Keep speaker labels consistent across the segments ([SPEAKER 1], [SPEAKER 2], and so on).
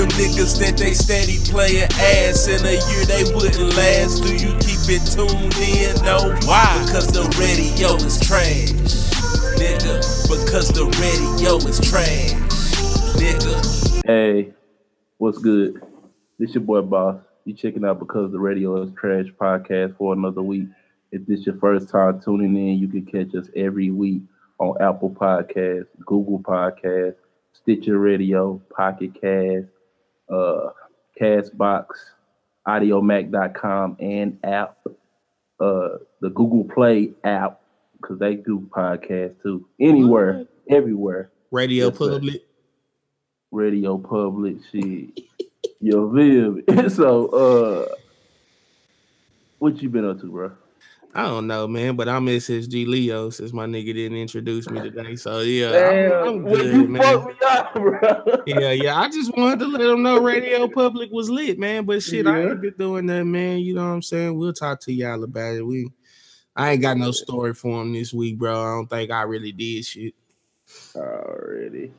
[SPEAKER 1] Them niggas that they steady playing ass in a year they wouldn't last. Do you keep it tuned in? No. Why? Because the radio is trash. Nigga, because the radio is trash. Nigga.
[SPEAKER 2] Hey, what's good? This your boy Boss. You checking out because the radio is trash podcast for another week. If this your first time tuning in, you can catch us every week on Apple Podcasts, Google Podcasts, Stitcher Radio, Pocket Cast, uh, Castbox, Audiomack.com, and app, uh, the Google Play app, because they do podcasts too. Anywhere, everywhere.
[SPEAKER 3] Radio
[SPEAKER 2] Yes, sir.
[SPEAKER 3] Public.
[SPEAKER 2] Radio Public shit. You feel me? so, uh, what you been up to, bro?
[SPEAKER 3] I don't know, man, but I'm SSG Leo since my nigga didn't introduce me today. So yeah,
[SPEAKER 2] Damn,
[SPEAKER 3] I'm, I'm good,
[SPEAKER 2] you
[SPEAKER 3] man.
[SPEAKER 2] up, bro.
[SPEAKER 3] Yeah, yeah. I just wanted to let them know Radio Public was lit, man. But shit, I ain't been doing that, man. You know what I'm saying? We'll talk to y'all about it. We I ain't got no story for him this week, bro. I don't think I really did shit.
[SPEAKER 2] Already.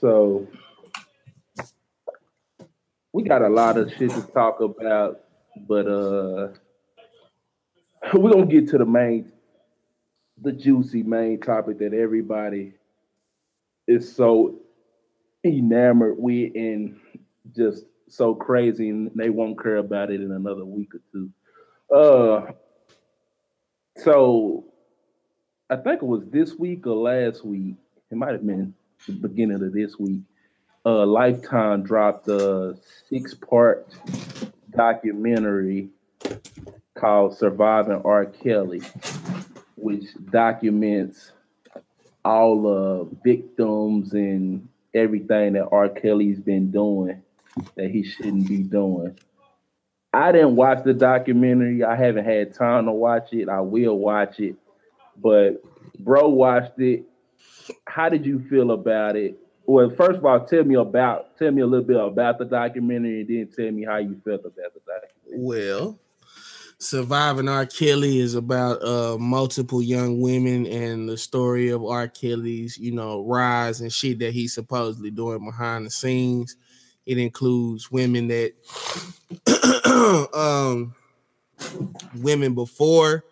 [SPEAKER 2] So we got a lot of shit to talk about, but uh we're gonna get to the main the juicy main topic that everybody is so enamored with and just so crazy and they won't care about it in another week or two. Uh so I think it was this week or last week. It might have been the beginning of this week. Uh, Lifetime dropped a six-part documentary called "Surviving R. Kelly," which documents all the victims and everything that R. Kelly's been doing that he shouldn't be doing. I didn't watch the documentary. I haven't had time to watch it. I will watch it. But bro watched it. How did you feel about it? Well, first of all, tell me about tell me a little bit about the documentary and then tell me how you felt about the documentary.
[SPEAKER 3] Well, Surviving R. Kelly is about uh multiple young women and the story of R. Kelly's, you know, rise and shit that he's supposedly doing behind the scenes. It includes women that um women before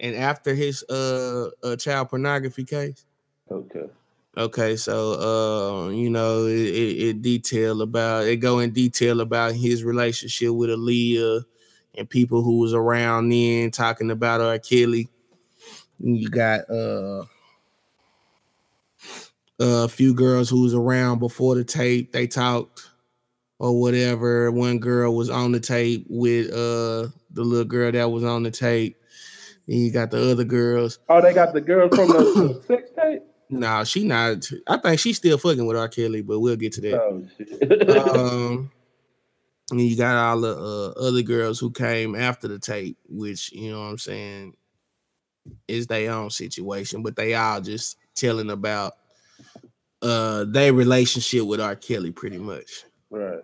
[SPEAKER 3] and after his uh, uh child pornography case.
[SPEAKER 2] Okay.
[SPEAKER 3] Okay, so uh, you know, it, it, it detail about it go in detail about his relationship with Aaliyah and people who was around then talking about R. Kelly. And You got uh a few girls who was around before the tape, they talked or whatever. One girl was on the tape with uh the little girl that was on the tape. Then you got the other girls.
[SPEAKER 2] Oh, they got the girl from the sex tape?
[SPEAKER 3] No, she not. I think she's still fucking with R. Kelly, but we'll get to that.
[SPEAKER 2] Oh shit.
[SPEAKER 3] um, and you got all the uh, other girls who came after the tape, which you know what I'm saying is their own situation, but they all just telling about uh their relationship with R. Kelly, pretty much.
[SPEAKER 2] right.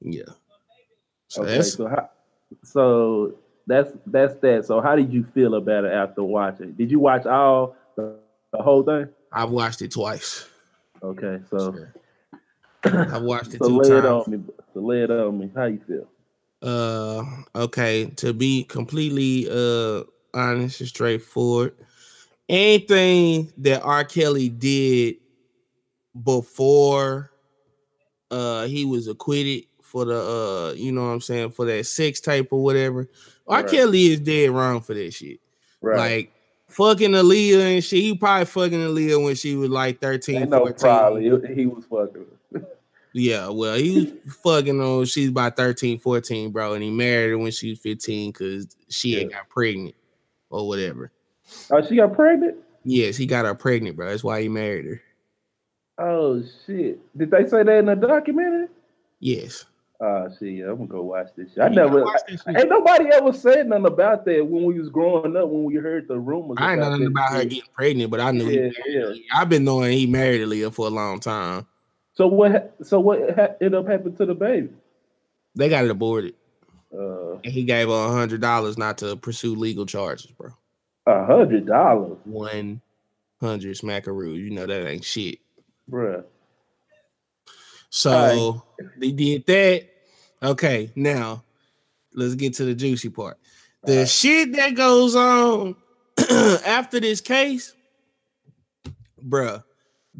[SPEAKER 3] Yeah. So
[SPEAKER 2] Okay.
[SPEAKER 3] that's
[SPEAKER 2] So how, so that's that's that. So how did you feel about it after watching? Did you watch all the, the whole thing?
[SPEAKER 3] I've watched it twice.
[SPEAKER 2] Okay. So
[SPEAKER 3] I've watched it
[SPEAKER 2] so
[SPEAKER 3] two times.
[SPEAKER 2] So lay it on me. How you feel?
[SPEAKER 3] Uh, okay. To be completely uh honest and straightforward, anything that R. Kelly did before uh he was acquitted for the uh you know what I'm saying for that sex tape or whatever, R.
[SPEAKER 2] Right.
[SPEAKER 3] Kelly is dead wrong for that shit.
[SPEAKER 2] Right.
[SPEAKER 3] Like fucking Aaliyah and shit. He probably fucking Aaliyah when she was like 13,
[SPEAKER 2] Ain't no
[SPEAKER 3] 14.
[SPEAKER 2] probably. He- He was fucking.
[SPEAKER 3] Yeah, well, he was fucking on. She's about 13, 14, bro, and he married her when she was 15 because she had got pregnant or whatever.
[SPEAKER 2] Oh, she got pregnant.
[SPEAKER 3] Yes, he got her pregnant, bro. That's why he married her.
[SPEAKER 2] Oh shit! Did they say that in the documentary?
[SPEAKER 3] Yes.
[SPEAKER 2] Oh shit! Yeah, I'm gonna go watch this. Shit. I
[SPEAKER 3] You
[SPEAKER 2] never.
[SPEAKER 3] shit.
[SPEAKER 2] Ain't nobody ever said nothing about that when we was growing up. When we heard the rumors.
[SPEAKER 3] I ain't know nothing about her getting pregnant, but I knew.
[SPEAKER 2] Yeah, yeah.
[SPEAKER 3] I've been knowing he married Aaliyah for a long time.
[SPEAKER 2] So what? So what ha- ended up happening to the baby?
[SPEAKER 3] They got it aborted,
[SPEAKER 2] Uh,
[SPEAKER 3] and he gave her a hundred dollars not to pursue legal charges, bro.
[SPEAKER 2] a hundred dollars,
[SPEAKER 3] One hundred smackaroo. You know that ain't shit.
[SPEAKER 2] bruh.
[SPEAKER 3] So
[SPEAKER 2] Alright.
[SPEAKER 3] they did that. Okay, now let's get to the juicy part. The shit that goes on after this case, bruh.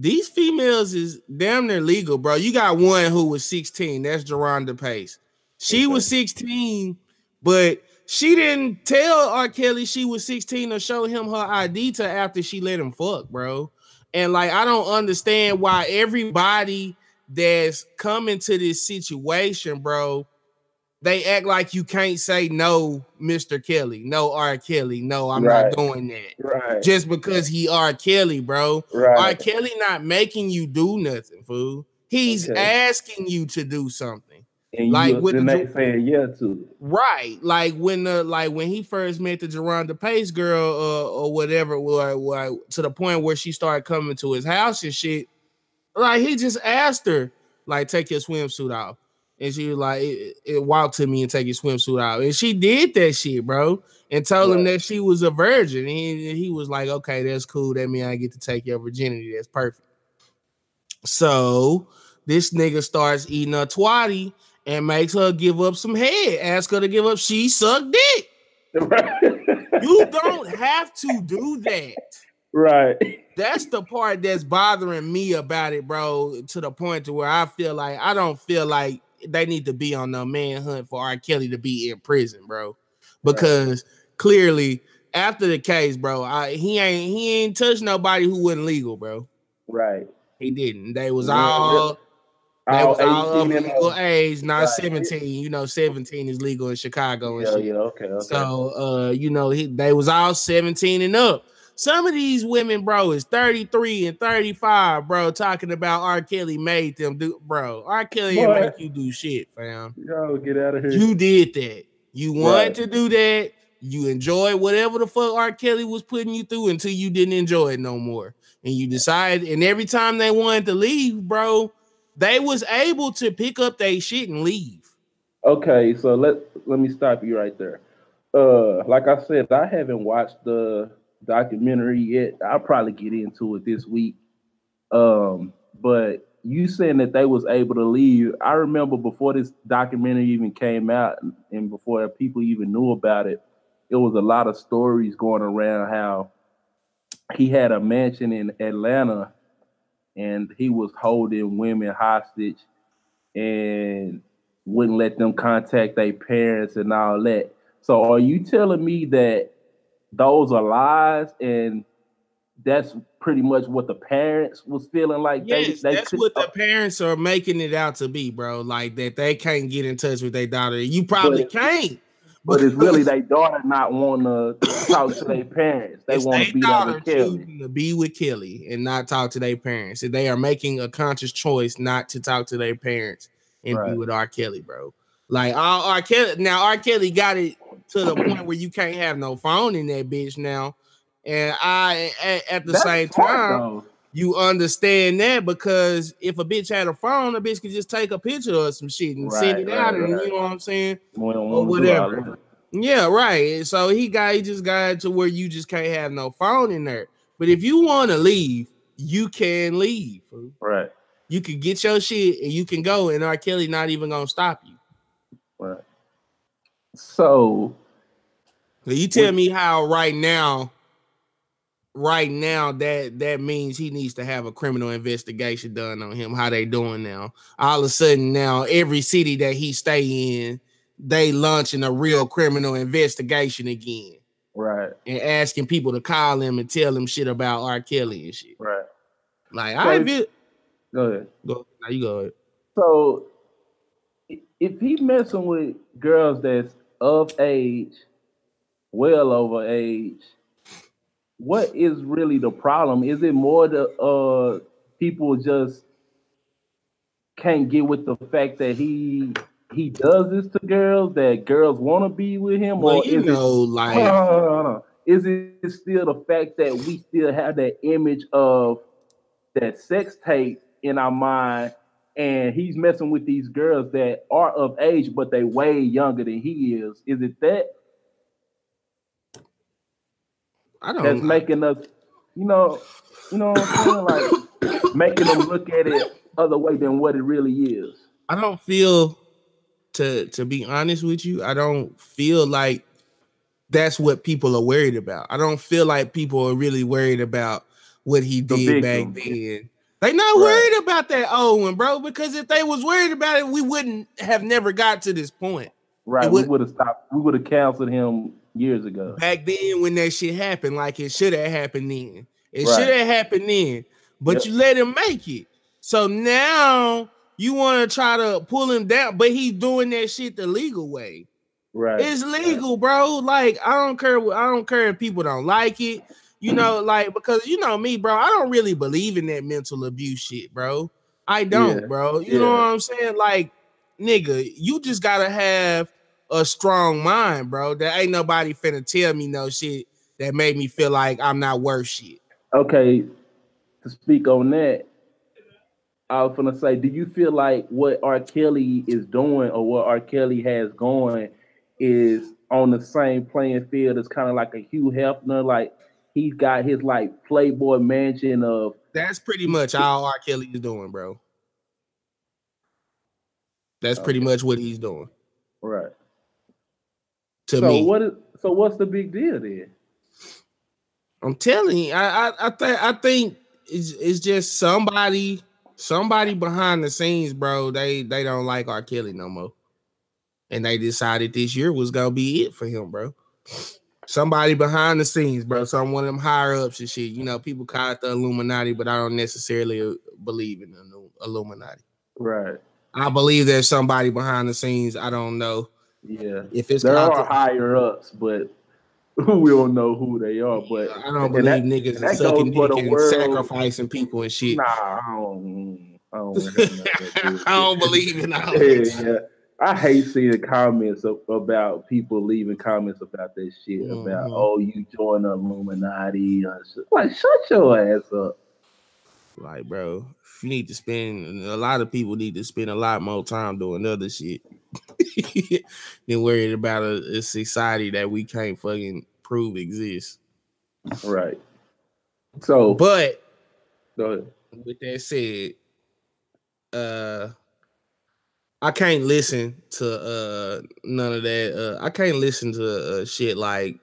[SPEAKER 3] These females is damn near legal, bro. You got one who was 16. That's Jerhonda Pace. She was 16, but she didn't tell R. Kelly she was 16 or show him her ID to after she let him fuck, bro. And like, I don't understand why everybody that's coming to this situation, bro, they act like you can't say no, Mr. Kelly, no R. Kelly, no, I'm
[SPEAKER 2] Right.
[SPEAKER 3] not doing that.
[SPEAKER 2] Right.
[SPEAKER 3] Just because he R. Kelly, bro.
[SPEAKER 2] Right. R.
[SPEAKER 3] Kelly not making you do nothing, fool. He's
[SPEAKER 2] Okay.
[SPEAKER 3] asking you to do something.
[SPEAKER 2] and
[SPEAKER 3] like
[SPEAKER 2] you,
[SPEAKER 3] with the
[SPEAKER 2] saying yeah to.
[SPEAKER 3] Right. Like when the like when he first met the Jerhonda Pace girl uh, or whatever, or, or to the point where she started coming to his house and shit. Like he just asked her, like, take your swimsuit off. And she was like, it, it walk to me and take your swimsuit out. And she did that shit, bro. And told him that she was a virgin. And he, he was like, okay, that's cool. That means I get to take your virginity. That's perfect. So this nigga starts eating a twatty and makes her give up some head. Ask her to give up. She sucked dick.
[SPEAKER 2] right.
[SPEAKER 3] You don't have to do that.
[SPEAKER 2] right.
[SPEAKER 3] That's the part that's bothering me about it, bro. To the point to where I feel like I don't feel like they need to be on the manhunt for R. Kelly to be in prison, bro. Because clearly, after the case, bro, I, he ain't he ain't touched nobody who wasn't legal, bro.
[SPEAKER 2] Right.
[SPEAKER 3] He didn't. They was
[SPEAKER 2] Yeah,
[SPEAKER 3] all they
[SPEAKER 2] All
[SPEAKER 3] was all of
[SPEAKER 2] 18 and
[SPEAKER 3] legal age, not
[SPEAKER 2] Right.
[SPEAKER 3] 17. You know, 17 is legal in Chicago and
[SPEAKER 2] Yeah, yeah, okay, okay.
[SPEAKER 3] So uh, you know, he they was all 17 and up. Some of these women, bro, is 33 and 35, bro, talking about R. Kelly made them do, bro. R. Kelly
[SPEAKER 2] Boy.
[SPEAKER 3] make you do shit, fam.
[SPEAKER 2] Yo, get out of here.
[SPEAKER 3] You did that. You wanted to do that. You enjoyed whatever the fuck R. Kelly was putting you through until you didn't enjoy it no more. And you decided, and every time they wanted to leave, bro, they was able to pick up their shit and leave.
[SPEAKER 2] Okay, so let let me stop you right there. Uh, like I said, I haven't watched the documentary yet. I'll probably get into it this week. Um, but you saying that they was able to leave. I remember before this documentary even came out and before people even knew about it, it was a lot of stories going around how he had a mansion in Atlanta and he was holding women hostage and wouldn't let them contact their parents and all that. So are you telling me that those are lies and that's pretty much what the parents was feeling like
[SPEAKER 3] Yes,
[SPEAKER 2] they, they
[SPEAKER 3] that's
[SPEAKER 2] could-
[SPEAKER 3] what the parents are making it out to be, bro. Like that they can't get in touch with their daughter. You probably
[SPEAKER 2] But-
[SPEAKER 3] can't.
[SPEAKER 2] but it's really their daughter not want to talk to their parents. They want to be
[SPEAKER 3] daughter
[SPEAKER 2] with Kelly.
[SPEAKER 3] to be with Kelly and not talk to their parents. And they are making a conscious choice not to talk to their parents and be with R. Kelly, bro. Like all R. Kelly now, R. Kelly got it to the point where you can't have no phone in that bitch now. And I at, at the
[SPEAKER 2] That's
[SPEAKER 3] same time,
[SPEAKER 2] though.
[SPEAKER 3] you understand that because if a bitch had a phone, a bitch could just take a picture of some shit and send
[SPEAKER 2] Right,
[SPEAKER 3] it out,
[SPEAKER 2] right,
[SPEAKER 3] and you know what I'm saying?
[SPEAKER 2] We don't
[SPEAKER 3] or
[SPEAKER 2] wanna do all
[SPEAKER 3] whatever. Yeah, right. So he got he just got to where you just can't have no phone in there. But if you want to leave, you can leave.
[SPEAKER 2] Right,
[SPEAKER 3] You can get your shit and you can go, and R. Kelly not even gonna stop you.
[SPEAKER 2] right. So
[SPEAKER 3] you tell me how right now, right now that that means he needs to have a criminal investigation done on him. How they doing now? All of a sudden now, every city that he stay in, they launching a real criminal investigation again
[SPEAKER 2] right,
[SPEAKER 3] and asking people to call him and tell him shit about R. Kelly and shit.
[SPEAKER 2] right.
[SPEAKER 3] Like
[SPEAKER 2] So
[SPEAKER 3] I
[SPEAKER 2] if- Go ahead.
[SPEAKER 3] go now you go ahead.
[SPEAKER 2] So if he messing with girls that's of age, well over age, what is really the problem? Is it more the uh people just can't get with the fact that he he does this to girls that girls want to be with him,
[SPEAKER 3] Well,
[SPEAKER 2] or
[SPEAKER 3] you
[SPEAKER 2] is
[SPEAKER 3] know,
[SPEAKER 2] it?
[SPEAKER 3] like
[SPEAKER 2] Hold on, hold on, hold on. Is it still the fact that we still have that image of that sex tape in our mind, and he's messing with these girls that are of age, but they way younger than he is? Is it that
[SPEAKER 3] I don't
[SPEAKER 2] that's making us, you know, you know what I'm saying, like making them look at it other way than what it really is?
[SPEAKER 3] I don't feel to to be honest with you, I don't feel like that's what people are worried about. I don't feel like people are really worried about what he did back then. They not right. worried about that old one, bro. Because if they was worried about it, we wouldn't have never got to this point.
[SPEAKER 2] Right, would, we would have stopped. We would have canceled him years ago.
[SPEAKER 3] Back then, when that shit happened, like it should have happened then. It right. should have happened then, but yep. you let him make it. So now you want to try to pull him down, but he's doing that shit the legal way. Right. It's legal, bro. Like I don't care. I don't care if people don't like it. You know, like because you know me, bro. I don't really believe in that mental abuse shit, bro. I don't, yeah. bro. You yeah. know what I'm saying? Like, nigga, you just gotta have a strong mind, bro. There ain't nobody finna tell me no shit that made me feel like I'm not worth shit.
[SPEAKER 2] Okay, to speak on that, I was gonna say, do you feel like what R. Kelly is doing or what R. Kelly has going is on the same playing field as kind of like a Hugh Hefner? Like he's got his like Playboy mansion of.
[SPEAKER 3] That's pretty much all R. Kelly is doing, bro. That's pretty much what he's doing.
[SPEAKER 2] Right. So
[SPEAKER 3] me.
[SPEAKER 2] what is so what's the big deal then?
[SPEAKER 3] I'm telling you, I I, I think I think it's, it's just somebody somebody behind the scenes, bro. They they don't like R. Kelly no more, and they decided this year was gonna be it for him, bro. Somebody behind the scenes, bro. Some one of them higher ups and shit. You know, people call it the Illuminati, but I don't necessarily uh, believe in the Illuminati.
[SPEAKER 2] Right.
[SPEAKER 3] I believe there's somebody behind the scenes. I don't know.
[SPEAKER 2] Yeah. If it's there are higher ups, but we don't know who they are, but
[SPEAKER 3] I don't believe that, niggas are sucking dick and world. sacrificing people and shit.
[SPEAKER 2] Nah, I don't. I don't,
[SPEAKER 3] I don't believe in all
[SPEAKER 2] yeah, yeah, I hate seeing comments of, about people leaving comments about that shit mm-hmm. about oh you join the Illuminati. like shut your ass up.
[SPEAKER 3] Like, bro, you need to spend a lot of people need to spend a lot more time doing other shit than worried about a, a society that we can't fucking prove exists.
[SPEAKER 2] Right. So,
[SPEAKER 3] but with that said, uh, I can't listen to uh none of that. Uh, I can't listen to uh, shit like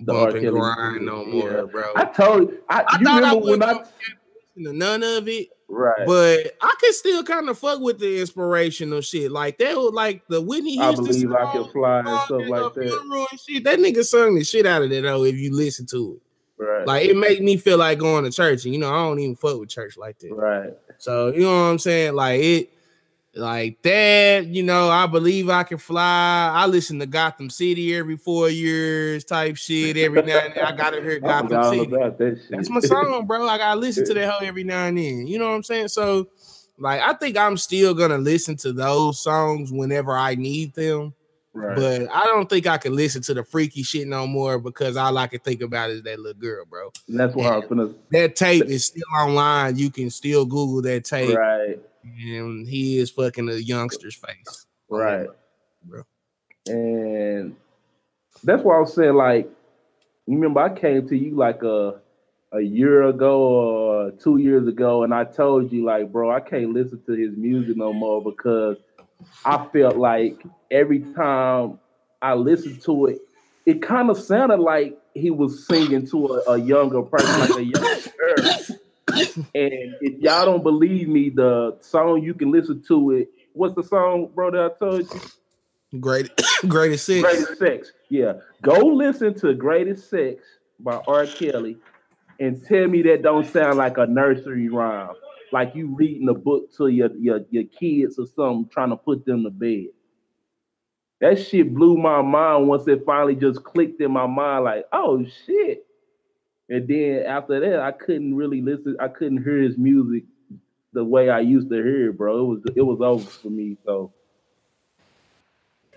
[SPEAKER 3] bump and grind no more, yeah. bro.
[SPEAKER 2] I told you, I, I you remember I when I
[SPEAKER 3] to none of it.
[SPEAKER 2] Right.
[SPEAKER 3] But I can still kind of fuck with the inspirational shit. Like that was like the Whitney Houston.
[SPEAKER 2] I believe song, I can fly and uh, stuff like
[SPEAKER 3] that. Shit. That nigga sung the shit out of that though, if you listen to it. Right. Like it made me feel like going to church. And you know, I don't even fuck with church like that.
[SPEAKER 2] Right.
[SPEAKER 3] So you know what I'm saying? Like it like that, you know, I believe I can fly. I listen to Gotham City every four years, type shit. Every now and then, I gotta hear Gotham City. That That's my song, bro. Like I gotta listen to that hoe every now and then. You know what I'm saying? So, like, I think I'm still gonna listen to those songs whenever I need them. Right. But I don't think I can listen to the freaky shit no more because all I can think about is that little girl, bro.
[SPEAKER 2] And that's why I was gonna.
[SPEAKER 3] That tape is still online. You can still Google that tape.
[SPEAKER 2] Right
[SPEAKER 3] and he is fucking a youngster's face.
[SPEAKER 2] Right. Bro. And that's why I was saying, like, you remember I came to you like a a year ago or two years ago, and I told you, like, bro, I can't listen to his music no more because I felt like every time I listened to it, it kind of sounded like he was singing to a, a younger person, like a younger girl and if y'all don't believe me, the song you can listen to it. What's the song, bro? That I told you.
[SPEAKER 3] Great, greatest sex.
[SPEAKER 2] Greatest sex. Yeah, go listen to Greatest Sex by R. Kelly, and tell me that don't sound like a nursery rhyme, like you reading a book to your your, your kids or something, trying to put them to bed. That shit blew my mind once it finally just clicked in my mind, like, oh shit and then after that, I couldn't really listen. I couldn't hear his music the way I used to hear it, bro. It was it was over for me. So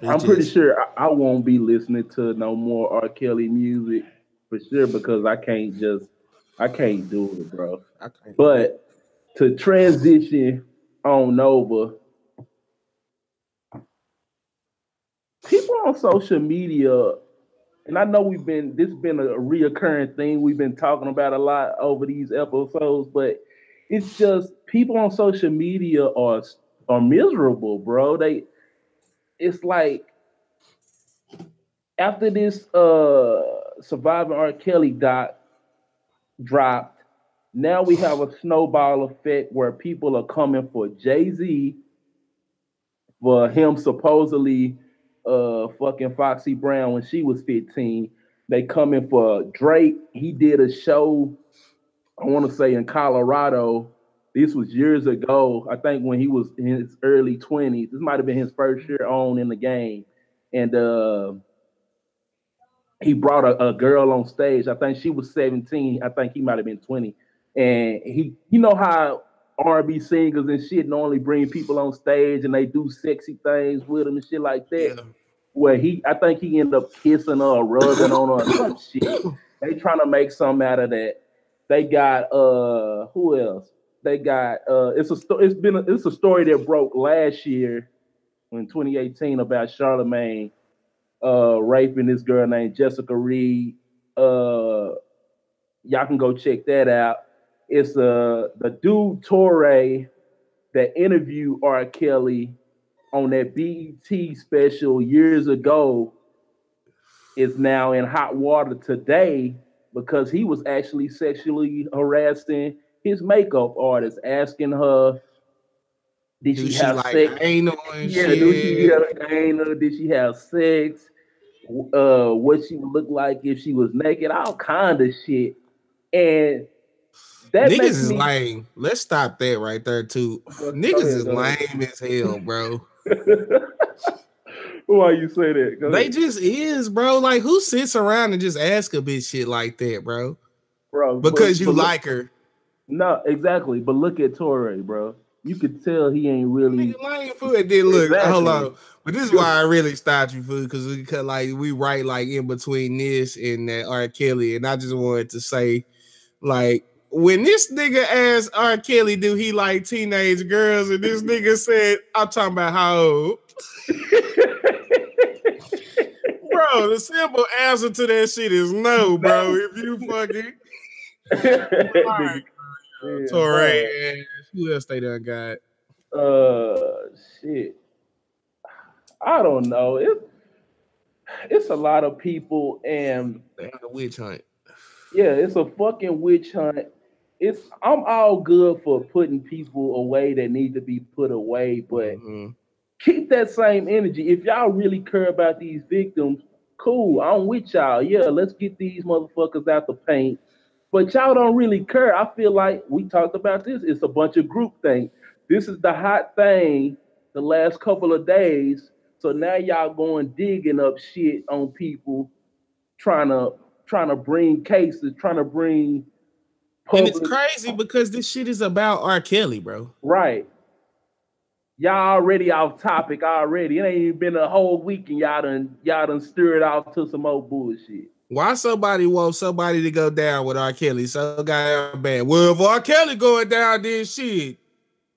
[SPEAKER 2] it I'm just, pretty sure I, I, won't be listening to no more R. Kelly music for sure because I can't just I can't do it, bro. But to transition on over, people on social media and I know we've been this has been a reoccurring thing we've been talking about a lot over these episodes, but it's just people on social media are are miserable, bro. They it's like after this uh surviving R. Kelly doc dropped, now we have a snowball effect where people are coming for Jay-Z for him supposedly uh fucking Foxy Brown when she was 15. They coming for Drake. He did a show, I want to say in Colorado. This was years ago. I think when he was in his early 20s. This might have been his first year on in the game. And uh he brought a, a girl on stage. I think she was 17. I think he might have been 20. And he, you know how R&B singers and shit normally bring people on stage and they do sexy things with them and shit like that.
[SPEAKER 3] Yeah.
[SPEAKER 2] Where he, I think he ended up kissing her or rubbing on her or some shit. They trying to make some out of that. They got uh who else? They got uh it's a sto- it's been a, it's a story that broke last year in 2018 about Charlamagne uh raping this girl named Jessica Reid. Uh y'all can go check that out. It's uh the dude Touré that interviewed R. Kelly on that BET special years ago is now in hot water today because he was actually sexually harassing his makeup artist, asking her, did she
[SPEAKER 3] she
[SPEAKER 2] have
[SPEAKER 3] like
[SPEAKER 2] sex?
[SPEAKER 3] anal
[SPEAKER 2] Yeah, do she have anal? Did she have sex? Uh, what she would look like if she was naked? All kind of shit. And that
[SPEAKER 3] Niggas
[SPEAKER 2] makes
[SPEAKER 3] is
[SPEAKER 2] me,
[SPEAKER 3] lame. Let's stop that right there too.
[SPEAKER 2] Go
[SPEAKER 3] Niggas
[SPEAKER 2] ahead,
[SPEAKER 3] is
[SPEAKER 2] go
[SPEAKER 3] lame as hell, bro.
[SPEAKER 2] Why you say that? Go
[SPEAKER 3] They
[SPEAKER 2] ahead.
[SPEAKER 3] just is, bro. Like who sits around and just ask a bitch shit like that, bro?
[SPEAKER 2] bro, but-
[SPEAKER 3] Because you
[SPEAKER 2] but look-
[SPEAKER 3] like her.
[SPEAKER 2] no, exactly. But look at Touré, bro. You could tell he ain't really.
[SPEAKER 3] Nigga, lame food. And then look, hold on. But this is why I really stopped you, food, because we could like we right like in between this and that R. Kelly, and I just wanted to say, like, when this nigga asked R. Kelly, do he like teenage girls, and this nigga said, I'm talking about how old. Bro, the simple answer to that shit is no, bro. If you fucking
[SPEAKER 2] Nigga, yeah,
[SPEAKER 3] Touré, who else they done got?
[SPEAKER 2] Uh, shit. I don't know. It's it's a lot of people, and
[SPEAKER 3] They had a witch hunt.
[SPEAKER 2] yeah, it's a fucking witch hunt. It's I'm all good for putting people away that need to be put away, but
[SPEAKER 3] Mhm.
[SPEAKER 2] keep that same energy. If y'all really care about these victims, cool. I'm with y'all. Yeah, let's get these motherfuckers out the paint. But y'all don't really care. I feel like we talked about this. It's a bunch of group thing. This is the hot thing the last couple of days. So now y'all going digging up shit on people, trying to trying to bring cases, trying to bring
[SPEAKER 3] And it's crazy because this shit is about R. Kelly, bro.
[SPEAKER 2] Right. Y'all already off topic already. It ain't even been a whole week and y'all done y'all done stirred off to some old bullshit.
[SPEAKER 3] Why somebody want somebody to go down with R. Kelly so goddamn bad? Well, if R. Kelly going down, then shit,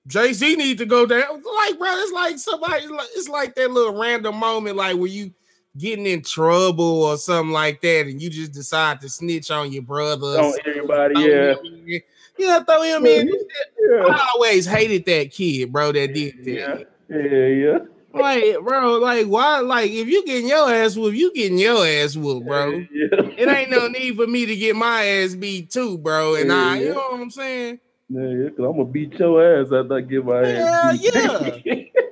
[SPEAKER 3] Jay Z need to go down. Like, bro, it's like somebody. It's like that little random moment, like when you getting in trouble or something like that, and you just decide to snitch on your brother.
[SPEAKER 2] On everybody,
[SPEAKER 3] Throw
[SPEAKER 2] yeah.
[SPEAKER 3] him in. Yeah, throw him in.
[SPEAKER 2] Yeah.
[SPEAKER 3] I always hated that kid, bro. That did that.
[SPEAKER 2] Yeah. Yeah, yeah.
[SPEAKER 3] Like, bro, like, why? Like, if you getting your ass whooped, you getting your ass whooped, bro.
[SPEAKER 2] Yeah.
[SPEAKER 3] It ain't no need for me to get my ass beat too, bro. And I,
[SPEAKER 2] Yeah.
[SPEAKER 3] you know what I'm saying?
[SPEAKER 2] Yeah, yeah, cause I'm gonna beat your ass after I get my ass beat.
[SPEAKER 3] yeah.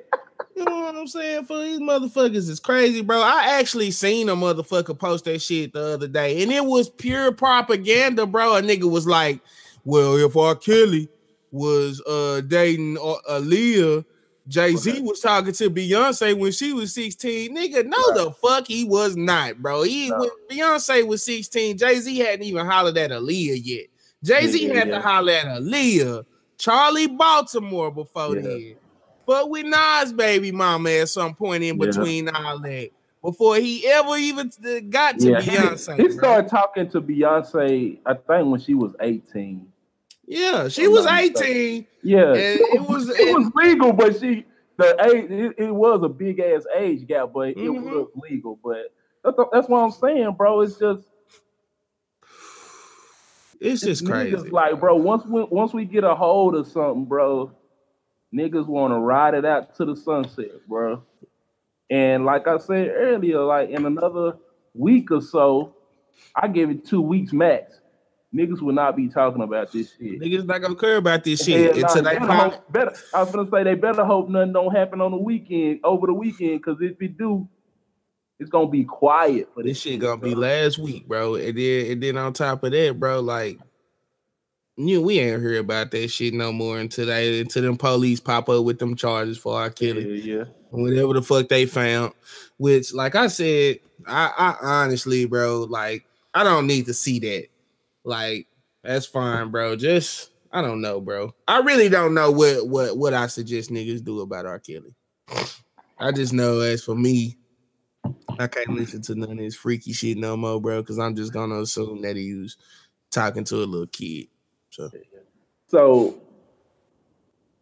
[SPEAKER 3] You know what I'm saying? For these motherfuckers is crazy, bro. I actually seen a motherfucker post that shit the other day, and it was pure propaganda, bro. A nigga was like, "Well, if R. Kelly was uh dating uh, Aaliyah." Jay Z was talking to Beyonce when she was 16. Nigga, no, the fuck he was not, bro. He
[SPEAKER 2] No.
[SPEAKER 3] when Beyonce was 16, Jay Z hadn't even hollered at Aaliyah yet. Jay Z
[SPEAKER 2] Yeah,
[SPEAKER 3] had
[SPEAKER 2] yeah.
[SPEAKER 3] to holler at Aaliyah, Charli Baltimore before
[SPEAKER 2] Yeah.
[SPEAKER 3] then. But with Nas baby mama at some point in
[SPEAKER 2] Yeah.
[SPEAKER 3] between all that, before he ever even got to
[SPEAKER 2] Yeah, he,
[SPEAKER 3] Beyonce.
[SPEAKER 2] he
[SPEAKER 3] bro.
[SPEAKER 2] started talking to Beyonce, I think when she was 18.
[SPEAKER 3] yeah, she was 18.
[SPEAKER 2] Yeah, it
[SPEAKER 3] it
[SPEAKER 2] was it was legal, but she the age it, it was a big ass age gap, but it
[SPEAKER 3] Mhm.
[SPEAKER 2] was legal. But that's, that's what I'm saying, bro. It's just
[SPEAKER 3] It's just
[SPEAKER 2] niggas
[SPEAKER 3] crazy.
[SPEAKER 2] like, bro. Once we once we get a hold of something, bro, Niggas want to ride it out to the sunset, bro. And like I said earlier, like in another week or so, I give it two weeks max. Niggas will not be talking about this shit.
[SPEAKER 3] Niggas not gonna care about this shit
[SPEAKER 2] Hell
[SPEAKER 3] until
[SPEAKER 2] nah,
[SPEAKER 3] they
[SPEAKER 2] better hope- better, I was gonna say they better hope nothing don't happen on the weekend, over the weekend, because if it do, it's gonna be quiet for
[SPEAKER 3] This
[SPEAKER 2] this,
[SPEAKER 3] shit gonna be last week, bro. And then and then on top of that, bro, like you we ain't heard about that shit no more until they until them police pop up with them charges for our
[SPEAKER 2] Yeah,
[SPEAKER 3] killing.
[SPEAKER 2] yeah.
[SPEAKER 3] whatever the fuck they found. Which, like I said, I, I honestly, bro, like I don't need to see that. Like that's fine, bro. Just I don't know, bro. I really don't know what what what I suggest niggas do about R. Kelly. I just know as for me, I can't listen to none of this freaky shit no more, bro. Because I'm just gonna assume that he was talking to a little kid. So
[SPEAKER 2] So,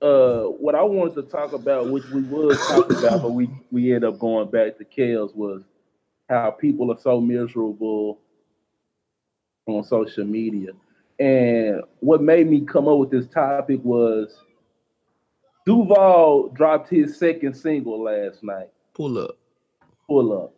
[SPEAKER 2] uh, what I wanted to talk about, which we was talking about, but we we ended up going back to Kels, was how people are so miserable on social media. And what made me come up with this topic was Duval dropped his second single last night.
[SPEAKER 3] pull up.
[SPEAKER 2] Pull up.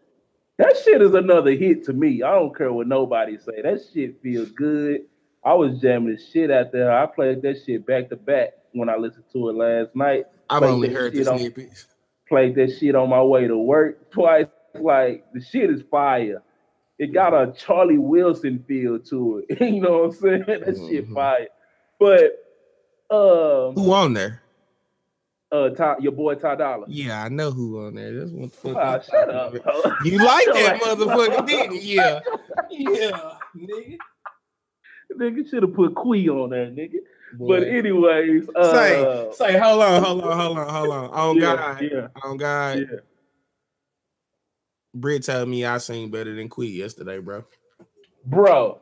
[SPEAKER 2] That shit is another hit to me. I don't care what nobody say. That shit feels good. I was jamming the shit out there. I played that shit back to back when I listened to it last night.
[SPEAKER 3] I've
[SPEAKER 2] Like
[SPEAKER 3] only heard the
[SPEAKER 2] shit
[SPEAKER 3] snippets.
[SPEAKER 2] Played that shit on my way to work twice. Like the shit is fire. It got a Charlie Wilson feel to it. you know what I'm saying? That shit
[SPEAKER 3] Mhm.
[SPEAKER 2] fire. But um
[SPEAKER 3] Who on there?
[SPEAKER 2] uh Ty, your boy Ty Dollar.
[SPEAKER 3] Yeah, I know who on there. That's what the fuck.
[SPEAKER 2] Ah, shut up. bro.
[SPEAKER 3] You like that motherfucker, didn't you? Yeah. Yeah, nigga.
[SPEAKER 2] Nigga should have put Quee on there, nigga.
[SPEAKER 3] Boy.
[SPEAKER 2] But anyways, uh,
[SPEAKER 3] say, say, hold on, hold on, hold on, hold on. On
[SPEAKER 2] yeah,
[SPEAKER 3] God,
[SPEAKER 2] yeah,
[SPEAKER 3] on God.
[SPEAKER 2] yeah.
[SPEAKER 3] Britt told me I sing better than Quee yesterday, bro.
[SPEAKER 2] Bro,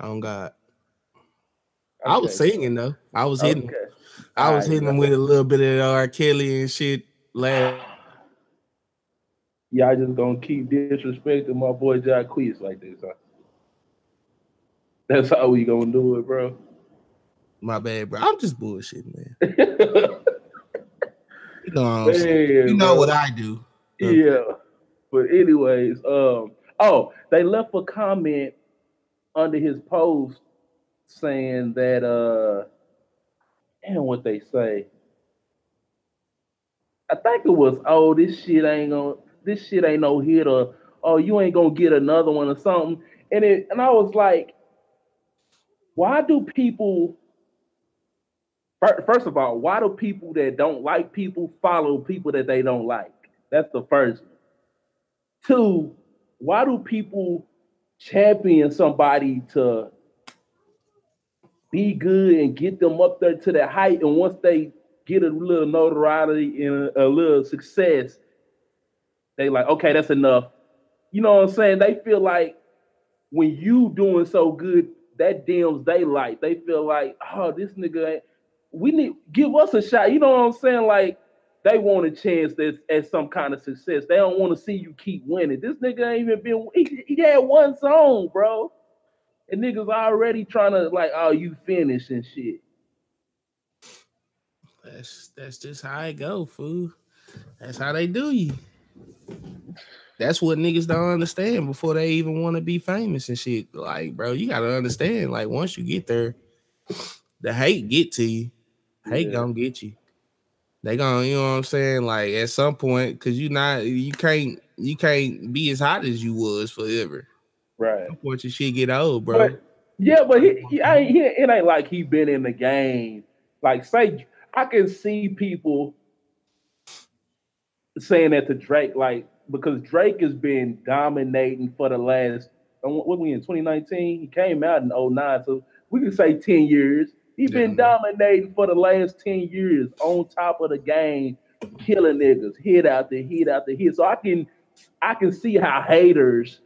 [SPEAKER 3] On God. I was singing though. I was hitting.
[SPEAKER 2] Okay.
[SPEAKER 3] I was
[SPEAKER 2] Alright,
[SPEAKER 3] hitting him with a little bit of R. Kelly and shit. Last.
[SPEAKER 2] Y'all just gonna keep disrespecting my boy Jack Quees like this, huh? That's how we gonna do it, bro.
[SPEAKER 3] My bad, bro. I'm just bullshitting, man. You know, what I'm?
[SPEAKER 2] Man,
[SPEAKER 3] you know
[SPEAKER 2] bro.
[SPEAKER 3] what I do.
[SPEAKER 2] Yeah. But anyways, um, oh, they left a comment under his post saying that uh damn what they say. I think it was, oh, this shit ain't gonna this shit ain't no hit or oh you ain't gonna get another one or something. And it and I was like, why do people fir- first of all, why do people that don't like people follow people that they don't like? That's the first one. Two, why do people champion somebody to be good and get them up there to that height? And once they get a little notoriety and a, a little success, they like, okay, that's enough. You know what I'm saying? They feel like when you doing so good, that dims they light. They feel like, oh, this nigga we need give us a shot. You know what I'm saying? Like they want a chance that's at some kind of success. They don't want to see you keep winning. This nigga ain't even been. He, he had one song, bro, and niggas already trying to like, oh, you finished and shit.
[SPEAKER 3] That's that's just how it go, fool. That's how they do you. That's what niggas don't understand before they even want to be famous and shit. Like, bro, you gotta understand. Like, once you get there, the hate get to you. Hate
[SPEAKER 2] Yeah.
[SPEAKER 3] gonna get you. They gonna, you know what I'm saying? Like at some point, cause you not, you can't, you can't be as hot as you was forever.
[SPEAKER 2] Right.
[SPEAKER 3] Once your shit get old, bro.
[SPEAKER 2] But yeah, but he, he, I he, it ain't like he been in the game. Like, say, I can see people saying that to Drake, like, because Drake has been dominating for the last, uh, what we in 2019? He came out in 09, so we can say 10 years. He's been
[SPEAKER 3] Yeah.
[SPEAKER 2] dominating for the last 10 years on top of the game, killing niggas, hit after hit after hit. So I can I can see how haters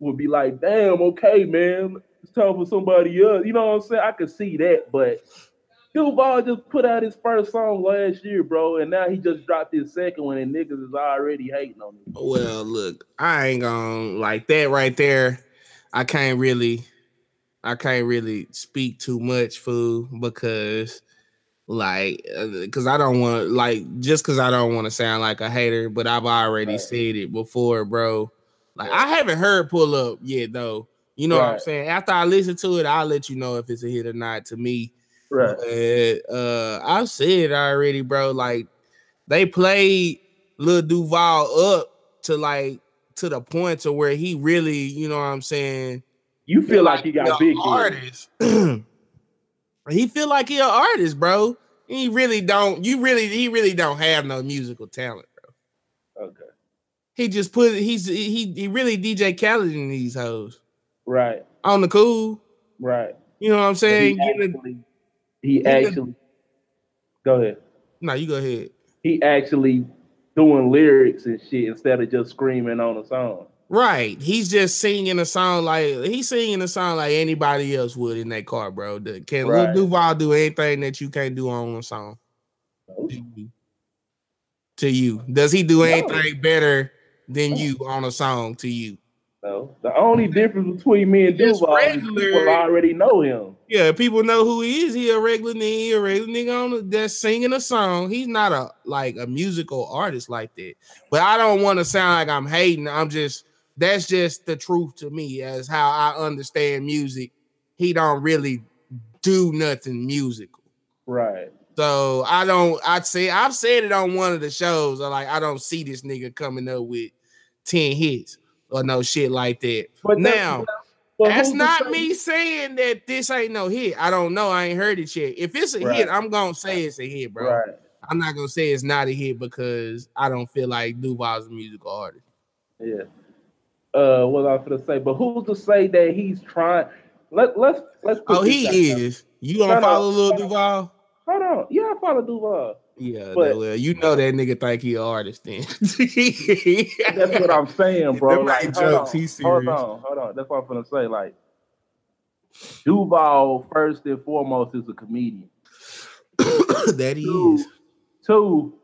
[SPEAKER 2] would be like, damn, okay, man, it's time for somebody else. You know what I'm saying? I could see that, but Duval just put out his first song last year, bro, and now he just dropped his second one, and niggas is already hating on him.
[SPEAKER 3] Well, look, I ain't gonna like that right there. I can't really, I can't really speak too much, fool, because like because uh, I don't want like just because I don't want to sound like a hater, but I've already right. said it before, bro. Like I haven't heard pull up yet though. You know right. what I'm saying? After I listen to it, I'll let you know if it's a hit or not to me.
[SPEAKER 2] Right.
[SPEAKER 3] But, uh I've said already, bro. Like they played Lil Duval up to like to the point to where he really, you know what I'm saying?
[SPEAKER 2] You feel like, like he got big
[SPEAKER 3] artist. he feel like he an artist, bro. He really don't. You really, he really don't have no musical talent,
[SPEAKER 2] bro. Okay.
[SPEAKER 3] He just put. He's he he really DJ Khaled in these hoes.
[SPEAKER 2] Right.
[SPEAKER 3] On the cool.
[SPEAKER 2] Right.
[SPEAKER 3] You know what I'm saying?
[SPEAKER 2] He actually. Actually go ahead.
[SPEAKER 3] No, you go ahead.
[SPEAKER 2] He actually doing lyrics and shit instead of just screaming on a song.
[SPEAKER 3] Right. He's just singing a song like he's singing a song like anybody else would in that car, bro. Can right. Lil Duval do anything that you can't do on a song? Oh. No. To you. Does he do anything no. better than you on a song to you?
[SPEAKER 2] No. The only difference between me and Duval is people already know him.
[SPEAKER 3] Yeah, people know who he is. He a regular nigga, he a regular nigga on the, that's singing a song. He's not a like a musical artist like that. But I don't want to sound like I'm hating. I'm just that's just the truth to me as how I understand music. He don't really do nothing musical.
[SPEAKER 2] Right.
[SPEAKER 3] So I don't I'd say I've said it on one of the shows. I like I don't see this nigga coming up with 10 hits or no shit like that. But now, well, that's not me saying that this ain't no hit. I don't know. I ain't heard it yet. If it's a right. hit, I'm gonna say it's a hit, bro. Right. I'm not gonna say it's not a hit because I don't feel like Duval's a musical artist.
[SPEAKER 2] Yeah. Uh, what I was gonna say, but who's to say that he's trying? Let let's let's.
[SPEAKER 3] oh, he is. You don't follow Lil Duval?
[SPEAKER 2] Hold on. Yeah, I follow Duval.
[SPEAKER 3] Yeah, but, well, you know that nigga think he an artist then.
[SPEAKER 2] that's what I'm saying, bro. like, jokes. On, He's serious. Hold on, hold on. That's what I'm gonna say. Like, Duval, first and foremost, is a comedian.
[SPEAKER 3] that he two, is.
[SPEAKER 2] Two,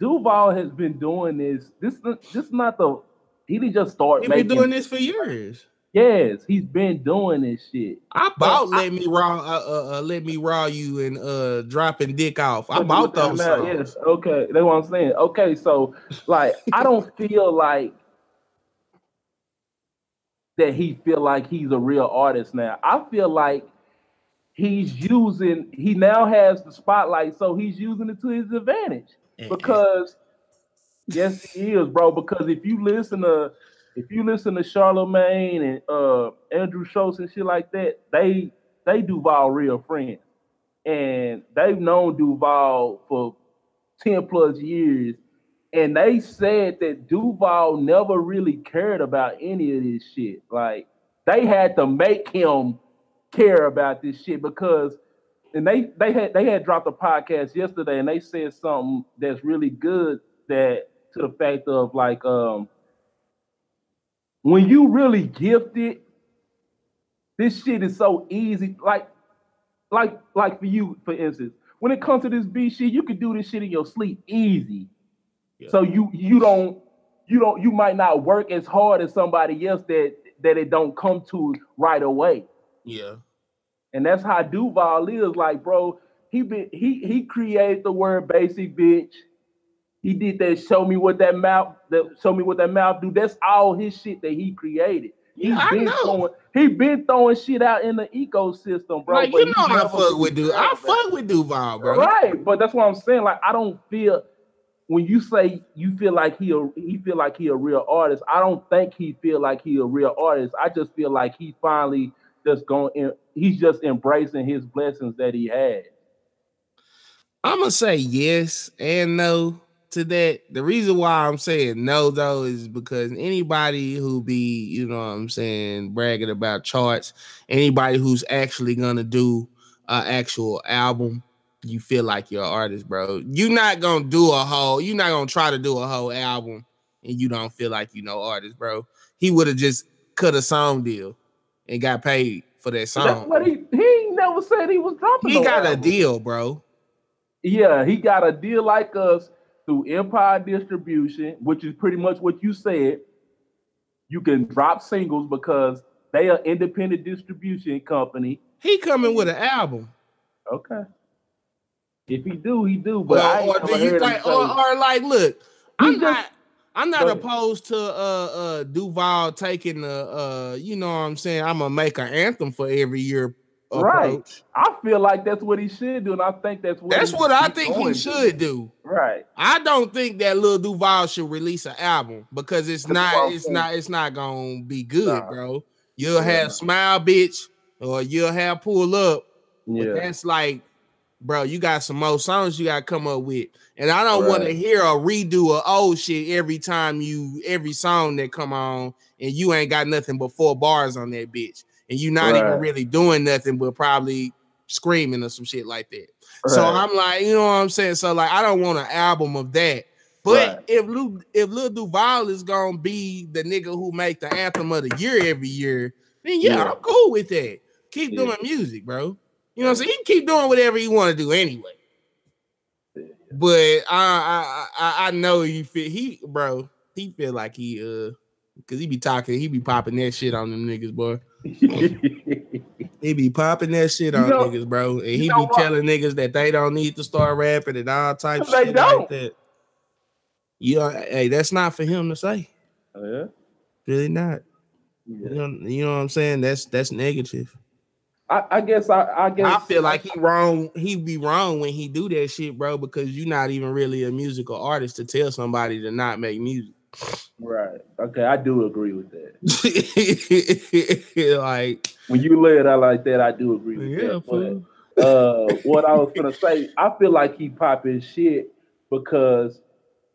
[SPEAKER 2] Duval has been doing this. This this is not the. He didn't just start.
[SPEAKER 3] He's been doing this for years.
[SPEAKER 2] Yes, he's been doing this shit.
[SPEAKER 3] I bought but let I, me raw uh, uh, uh, let me raw you and uh dropping dick off. I bought those.
[SPEAKER 2] Yes, okay. That's what I'm saying. Okay, so like I don't feel like that he feel like he's a real artist now. I feel like he's using he now has the spotlight, so he's using it to his advantage. Because yes, he is, bro. Because if you listen to if you listen to Charlamagne and uh, Andrew Schulz and shit like that, they they Duval real friends, and they've known Duval for ten plus years, and they said that Duval never really cared about any of this shit. Like they had to make him care about this shit because and they they had they had dropped a podcast yesterday and they said something that's really good that to the fact of like um when you really gifted, this shit is so easy. Like, like, like for you, for instance, when it comes to this B shit, you can do this shit in your sleep easy. Yeah. So you you don't you don't you might not work as hard as somebody else that that it don't come to right away.
[SPEAKER 3] Yeah.
[SPEAKER 2] And that's how Duval is like, bro. He been he he created the word basic bitch. He did that. Show me what that mouth. That show me what that mouth do. That's all his shit that he created. He's
[SPEAKER 3] yeah,
[SPEAKER 2] been throwing. He been throwing shit out in the ecosystem, bro.
[SPEAKER 3] Like you know, I fuck with Duval. I fuck with Duval, bro.
[SPEAKER 2] Right, but that's what I'm saying. Like I don't feel when you say you feel like he a, he feel like he a real artist. I don't think he feel like he a real artist. I just feel like he finally just going. He's just embracing his blessings that he had.
[SPEAKER 3] I'm gonna say yes and no to that. The reason why I'm saying no though is because anybody who be, you know what I'm saying, bragging about charts, anybody who's actually gonna do an actual album, you feel like you're an artist, bro. You're not gonna do a whole, you're not gonna try to do a whole album and you don't feel like you know artist, bro. He would have just cut a song deal and got paid for that song.
[SPEAKER 2] But he he never said he was dropping.
[SPEAKER 3] He no got album. a deal, bro.
[SPEAKER 2] Yeah, he got a deal like us through Empire Distribution, which is pretty much what you said. You can drop singles because they are independent distribution company.
[SPEAKER 3] He coming with an album.
[SPEAKER 2] Okay. If he do, he do. But ain't
[SPEAKER 3] or do you think, or, or like, look, I'm
[SPEAKER 2] just-
[SPEAKER 3] not. I'm not opposed to uh uh Duval taking the uh you know what I'm saying I'm gonna make an anthem for every year
[SPEAKER 2] Right. I feel like that's what he should do, and I think that's what
[SPEAKER 3] That's what I think he should do.
[SPEAKER 2] Right.
[SPEAKER 3] I don't think that Lil Duval should release an album because it's
[SPEAKER 2] That's
[SPEAKER 3] not it's
[SPEAKER 2] saying.
[SPEAKER 3] not it's not gonna be good,
[SPEAKER 2] Nah.
[SPEAKER 3] bro. You'll
[SPEAKER 2] Yeah.
[SPEAKER 3] have smile bitch or you'll have pull up. But
[SPEAKER 2] Yeah.
[SPEAKER 3] that's like, bro, you got some more songs you gotta come up with. And I don't want to hear a redo of old shit every time you every song that come on and you ain't got nothing but four bars on that bitch. And you're not even really doing nothing but probably screaming or some shit like that. So I'm like, you know what I'm saying? So like I don't want an album of that. But
[SPEAKER 2] Right.
[SPEAKER 3] if Lil if Lil Duval is gonna be the nigga who make the anthem of the year every year, then yeah,
[SPEAKER 2] Yeah.
[SPEAKER 3] I'm cool with that. Keep
[SPEAKER 2] Yeah.
[SPEAKER 3] doing music, bro. You know what I'm saying? He can keep doing whatever he want to do anyway.
[SPEAKER 2] Yeah.
[SPEAKER 3] But I I I, I know he feel he bro, he feel like he uh cause he be talking, he be popping that shit on them niggas, boy. He be popping that shit
[SPEAKER 2] You
[SPEAKER 3] on
[SPEAKER 2] know-
[SPEAKER 3] niggas, bro. And he
[SPEAKER 2] know
[SPEAKER 3] be
[SPEAKER 2] what?
[SPEAKER 3] telling niggas that they don't need to start rapping and all types of
[SPEAKER 2] They
[SPEAKER 3] shit
[SPEAKER 2] don't.
[SPEAKER 3] like that. Yeah, hey, that's not for him to say.
[SPEAKER 2] Oh, yeah.
[SPEAKER 3] Really not. You know, you know what I'm saying? That's that's negative.
[SPEAKER 2] I, I guess I, I guess
[SPEAKER 3] I feel like he wrong. He be wrong when he do that shit, bro, because you're not even really a musical artist to tell somebody to not make music.
[SPEAKER 2] Right. Okay, I do agree with that.
[SPEAKER 3] like,
[SPEAKER 2] When you lay it out like that, I do agree with
[SPEAKER 3] yeah,
[SPEAKER 2] that.
[SPEAKER 3] fool.
[SPEAKER 2] But uh, what I was gonna say, I feel like he popping shit because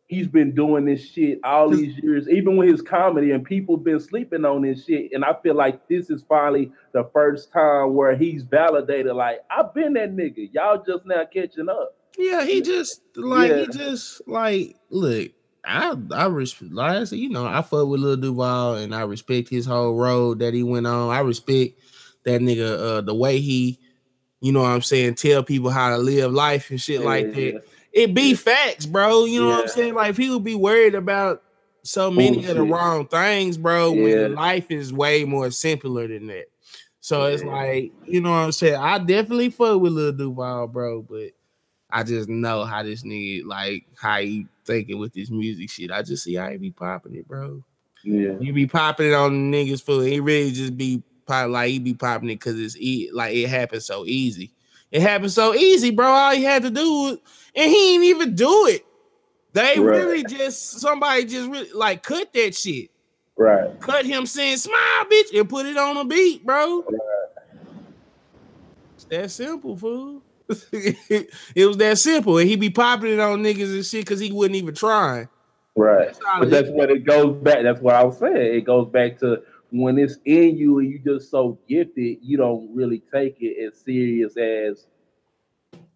[SPEAKER 2] he's been doing this shit all these years, even with his comedy, and people been sleeping on this shit. And I feel like this is finally the first time where he's validated. Like I've been that nigga. Y'all just now catching up.
[SPEAKER 3] Yeah, he just like he just like look. I I respect, like I said, you know, I fuck with Lil Duval and I respect his whole road that he went on. I respect that nigga, uh, the way he, you know, what I'm saying, tell people how to live life and shit like that.
[SPEAKER 2] Yeah.
[SPEAKER 3] It be facts, bro. You know what I'm saying? Like people be worried about so many of the wrong things, bro.
[SPEAKER 2] Yeah.
[SPEAKER 3] When life is way more simpler than that. So it's like, you know what I'm saying? I definitely fuck with Lil Duval, bro, but I just know how this nigga like how he thinking with this music shit. I just see how he be popping it, bro.
[SPEAKER 2] Yeah.
[SPEAKER 3] You be popping it on niggas for he really just be pop like he be popping it because it's e- like it happens so easy. It happened so easy, bro. All he had to do was, and he ain't even do it. They
[SPEAKER 2] Right.
[SPEAKER 3] really just somebody just really like cut that shit.
[SPEAKER 2] Right.
[SPEAKER 3] Cut him saying smile, bitch, and put it on a beat, bro. It's that simple, fool. it was that simple. And he be popping it on niggas and shit because he wasn't even trying.
[SPEAKER 2] Right.
[SPEAKER 3] That's
[SPEAKER 2] But that's what it goes back. That's what I was saying. It goes back to when it's in you and you just so gifted, you don't really take it as serious as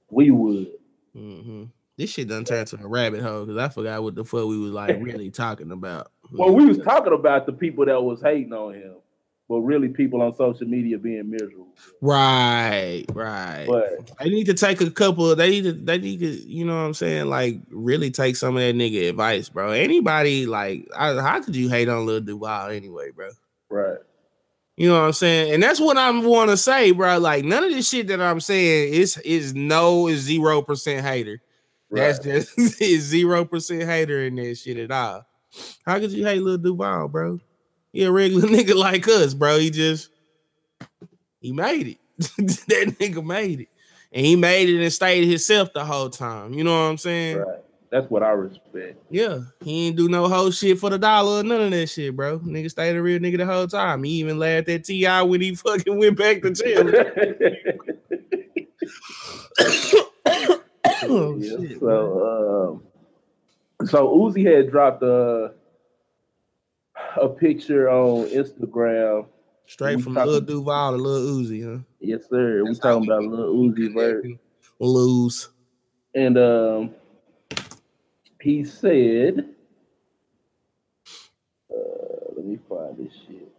[SPEAKER 2] we would.
[SPEAKER 3] hmm This shit done turned to a rabbit hole because I forgot what the fuck we was like really talking about.
[SPEAKER 2] Well, we was talking about the people that was hating on him, but really people on social media being miserable.
[SPEAKER 3] right, right.
[SPEAKER 2] But
[SPEAKER 3] They need to take a couple. They need to. They need to. You know what I'm saying? Like really take some of that nigga advice, bro. Anybody like, I, how could you hate on Lil Duval anyway, bro?
[SPEAKER 2] right,
[SPEAKER 3] You know what I'm saying? And that's what I'm want to say, bro. Like none of this shit that I'm saying is is no is zero percent hater.
[SPEAKER 2] right.
[SPEAKER 3] That's just is zero percent hater in that shit at all. How could you hate Lil Duval, bro? He a regular nigga like us, bro. He just he made it. that nigga made it. And he made it and stayed himself the whole time. You know what I'm saying?
[SPEAKER 2] right. That's what I respect.
[SPEAKER 3] Yeah. He ain't do no whole shit for the dollar or none of that shit, bro. Nigga stayed a real nigga the whole time. He even laughed at T.I. when he fucking went back to jail. oh,
[SPEAKER 2] Yeah,
[SPEAKER 3] shit, man.
[SPEAKER 2] so, um, so Uzi had dropped a a picture on Instagram.
[SPEAKER 3] Straight from
[SPEAKER 2] talking-
[SPEAKER 3] Lil Duval to Lil Uzi, huh?
[SPEAKER 2] Yes, sir. We
[SPEAKER 3] That's how
[SPEAKER 2] talking
[SPEAKER 3] we
[SPEAKER 2] about Lil Uzi Vert,
[SPEAKER 3] Lose.
[SPEAKER 2] and um, he said, uh, "Let me find this shit."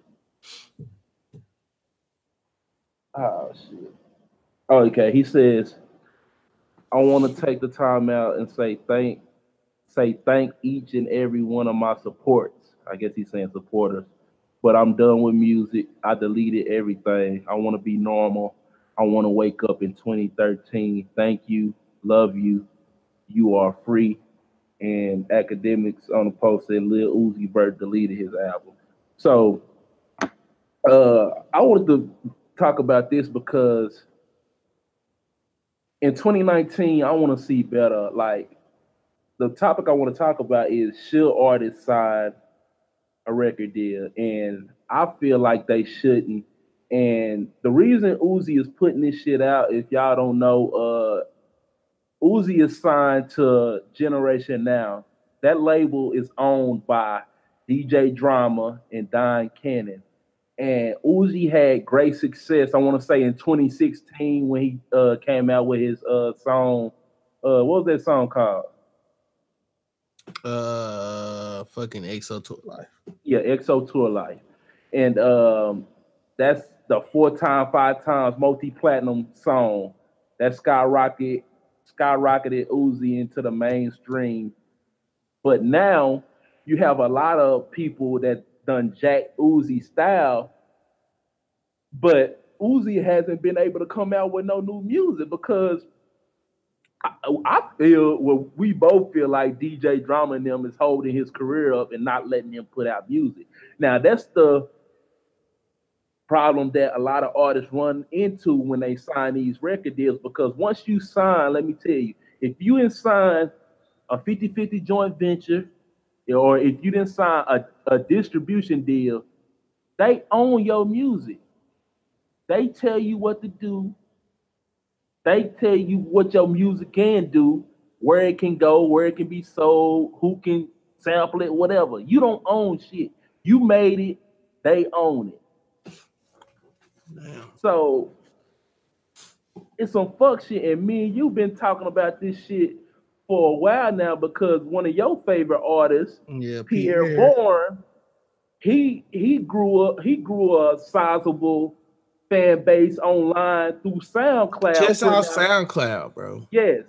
[SPEAKER 2] Oh shit. Oh, okay. He says, "I want to take the time out and say thank, say thank each and every one of my supports. I guess he's saying supporters but I'm done with music. I deleted everything. I want to be normal. I want to wake up in 2013. Thank you. Love you. You are free. And Akademiks on the post said Lil Uzi Vert deleted his album. So uh, I wanted to talk about this because in 2019, I want to see better. Like the topic I want to talk about is should artists sign a record deal? And I feel like they shouldn't. And the reason Uzi is putting this shit out, if y'all don't know, uh Uzi is signed to Generation Now. That label is owned by DJ Drama and Don Cannon and Uzi had great success. I want to say in 2016 when he uh, came out with his uh, song. Uh, what was that song called?
[SPEAKER 3] Uh, fucking XO Tour Life.
[SPEAKER 2] Yeah, XO Tour Life, and um, that's the four time, five times multi platinum song that skyrocket skyrocketed Uzi into the mainstream. But now you have a lot of people that done Jack Uzi style, but Uzi hasn't been able to come out with no new music because I, I feel well, we both feel like DJ Drama and them is holding his career up and not letting him put out music. Now that's the problem that a lot of artists run into when they sign these record deals because once you sign, let me tell you, if you didn't sign a 50-50 joint venture or if you didn't sign a, a distribution deal, they own your music. They tell you what to do. They tell you what your music can do, where it can go, where it can be sold, who can sample it, whatever. You don't own shit. You made it, they own it. Damn. So it's some fuck shit. And me and you have been talking about this shit for a while now because one of your favorite artists, yeah, Pierre, Pierre. Bourne, he he grew up, he grew a sizable fan base online through SoundCloud.
[SPEAKER 3] Just on SoundCloud, bro.
[SPEAKER 2] Yes.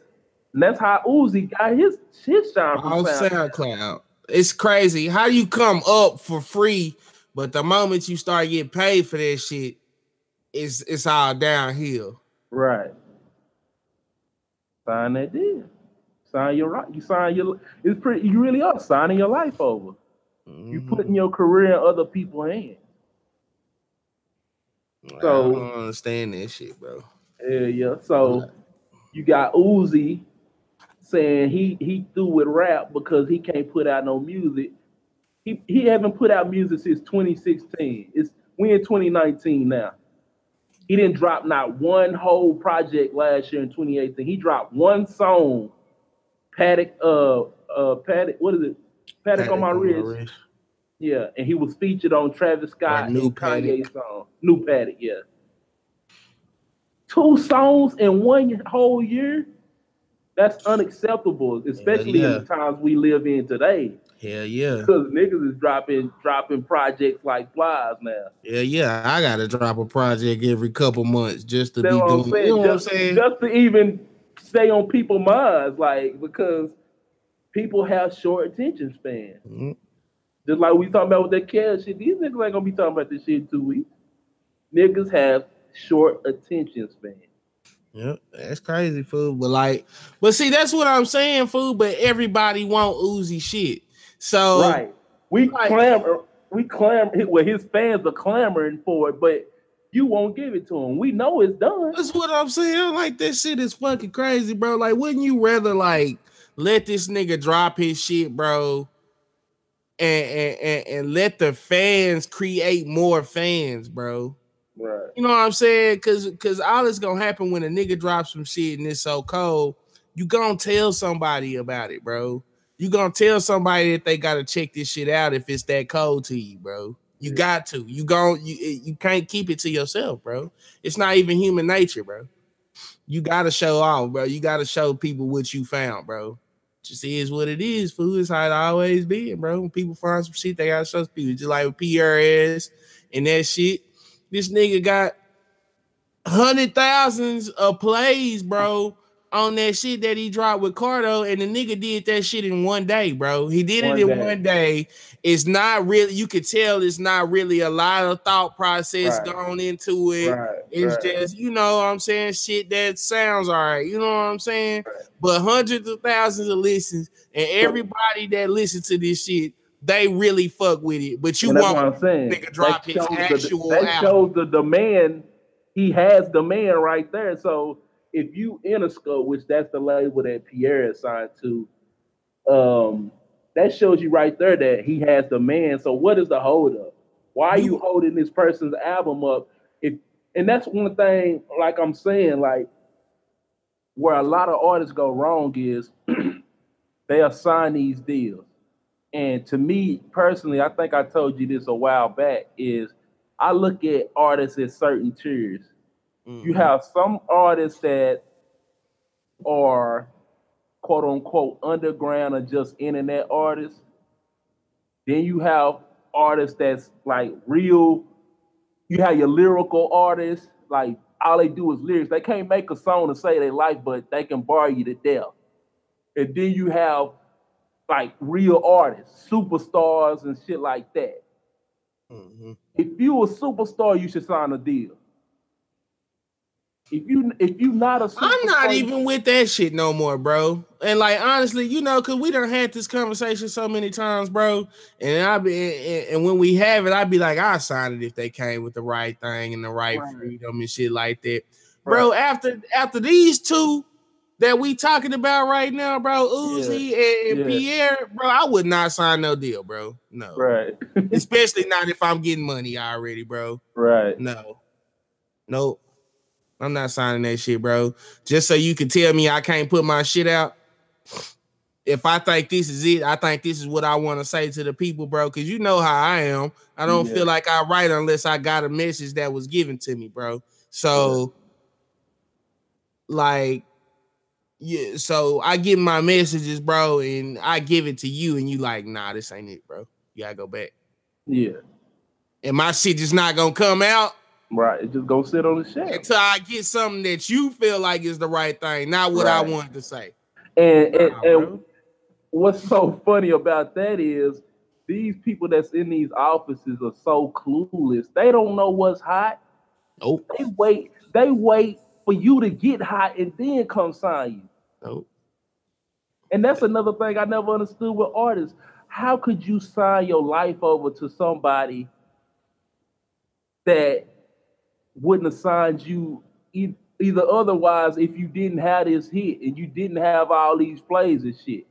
[SPEAKER 2] And that's how Uzi got his his shine on
[SPEAKER 3] SoundCloud. SoundCloud. It's crazy. How you come up for free, but the moment you start getting paid for that shit, it's it's all downhill.
[SPEAKER 2] Right. Sign that deal. Sign your right. You sign your. It's pretty. You really are signing your life over. Mm-hmm. You putting your career in other people's hands.
[SPEAKER 3] So I don't understand that shit, bro.
[SPEAKER 2] Yeah, yeah. So you got Uzi saying he he threw with rap because he can't put out no music. He he haven't put out music since 2016. It's we in 2019 now. He didn't drop not one whole project last year in 2018. He dropped one song Patek, uh, uh, Patek, what is it? Patek, Patek on, my, wrist. Yeah, and he was featured on Travis Scott and new Kanye song. New Patek, yeah. Two songs in one whole year. That's unacceptable, especially yeah, in the times we live in today.
[SPEAKER 3] Hell yeah.
[SPEAKER 2] Because niggas is dropping dropping projects like flies now.
[SPEAKER 3] Yeah, yeah. I gotta drop a project every couple months just to That's be doing. You know
[SPEAKER 2] just, what I'm saying? Just to even stay on people's minds, like because people have short attention span. Mm-hmm. Just like we talking about with that cash shit, these niggas ain't gonna be talking about this shit in two weeks. Niggas have short attention span.
[SPEAKER 3] Yeah, that's crazy, food. But like, but see, that's what I'm saying, food. But everybody want Uzi shit. So
[SPEAKER 2] right, we like, clamor, we clamor. Well, his fans are clamoring for it, but you won't give it to him. We know it's done.
[SPEAKER 3] That's what I'm saying. Like that shit is fucking crazy, bro. Like, wouldn't you rather like let this nigga drop his shit, bro? And, and, and, let the fans create more fans, bro.
[SPEAKER 2] Right.
[SPEAKER 3] You know what I'm saying? Cause cause all that's gonna happen when a nigga drops some shit and it's so cold, you gonna tell somebody about it, bro. You gonna tell somebody that they gotta check this shit out if it's that cold to you, bro. You got to. You go. You eh, you can't keep it to yourself, bro. It's not even human nature, bro. You gotta show off, bro. You gotta show people what you found, bro. Just is what it is. Food is how it always been, bro. When people find some shit, they gotta show people. Just like with PRS and that shit. This nigga got hundred thousands of plays, bro, on that shit that he dropped with Cardo, and the nigga did that shit in one day, bro. He did
[SPEAKER 2] One
[SPEAKER 3] it in
[SPEAKER 2] day.
[SPEAKER 3] one day. It's not really, you could tell it's not really a lot of thought process
[SPEAKER 2] Right.
[SPEAKER 3] going into it.
[SPEAKER 2] Right.
[SPEAKER 3] It's
[SPEAKER 2] right.
[SPEAKER 3] just, you know what I'm saying, shit that sounds all right. You know what I'm saying? But hundreds of thousands of listens, and everybody that listens to this shit, they really fuck with it. But you
[SPEAKER 2] And
[SPEAKER 3] want
[SPEAKER 2] what I'm saying.
[SPEAKER 3] nigga drop
[SPEAKER 2] that
[SPEAKER 3] his actual
[SPEAKER 2] the, that
[SPEAKER 3] album.
[SPEAKER 2] shows the demand. He has demand right there. So if you in a Interscope, which that's the label that Pierre is signed to, um, that shows you right there that he has demand. So what is the holdup? Why are you holding this person's album up? If and that's one thing, like I'm saying, like where a lot of artists go wrong is they assign these deals. And to me personally, I think I told you this a while back, is I look at artists at certain tiers.
[SPEAKER 3] Mm-hmm.
[SPEAKER 2] You have some artists that are quote unquote underground or just internet artists. Then you have artists that's like real. You have your lyrical artists, like all they do is lyrics. They can't make a song to say they like, but they can bar you to death. And then you have like real artists, superstars and shit like that.
[SPEAKER 3] Mhm.
[SPEAKER 2] If you a superstar, you should sign a deal. If you if you not a
[SPEAKER 3] I'm not even with that shit no more, bro. And like honestly, you know, cause we done had this conversation so many times, bro. And I be and, and when we have it, I'd be like, I sign it if they came with the right thing and the right,
[SPEAKER 2] Right.
[SPEAKER 3] freedom and shit like that. Bro, after after these two that we talking about right now, bro, Uzi and, and
[SPEAKER 2] Yeah.
[SPEAKER 3] Pierre, bro, I would not sign no deal, bro. No.
[SPEAKER 2] right,
[SPEAKER 3] Especially not if I'm getting money already, bro.
[SPEAKER 2] right,
[SPEAKER 3] No. Nope. I'm not signing that shit, bro. Just so you can tell me I can't put my shit out. If I think this is it, I think this is what I want to say to the people, bro. Cause you know how I am. I don't
[SPEAKER 2] Yeah.
[SPEAKER 3] feel like I write unless I got a message that was given to me, bro. So like yeah, so I get my messages, bro, and I give it to you, and you like, nah, this ain't it, bro. You gotta go back.
[SPEAKER 2] yeah,
[SPEAKER 3] And my shit just not gonna come out
[SPEAKER 2] right. It just go sit on the shelf.
[SPEAKER 3] until I get something that you feel like is the right thing, not what I wanted to say.
[SPEAKER 2] And, and,
[SPEAKER 3] Nah,
[SPEAKER 2] and what's so funny about that is these people that's in these offices are so clueless. They don't know what's hot.
[SPEAKER 3] Nope.
[SPEAKER 2] They wait. They wait for you to get hot and then come sign you.
[SPEAKER 3] Nope.
[SPEAKER 2] And that's another thing I never understood with artists. How could you sign your life over to somebody that wouldn't have signed you e- either otherwise if you didn't have this hit and you didn't have all these plays and shit?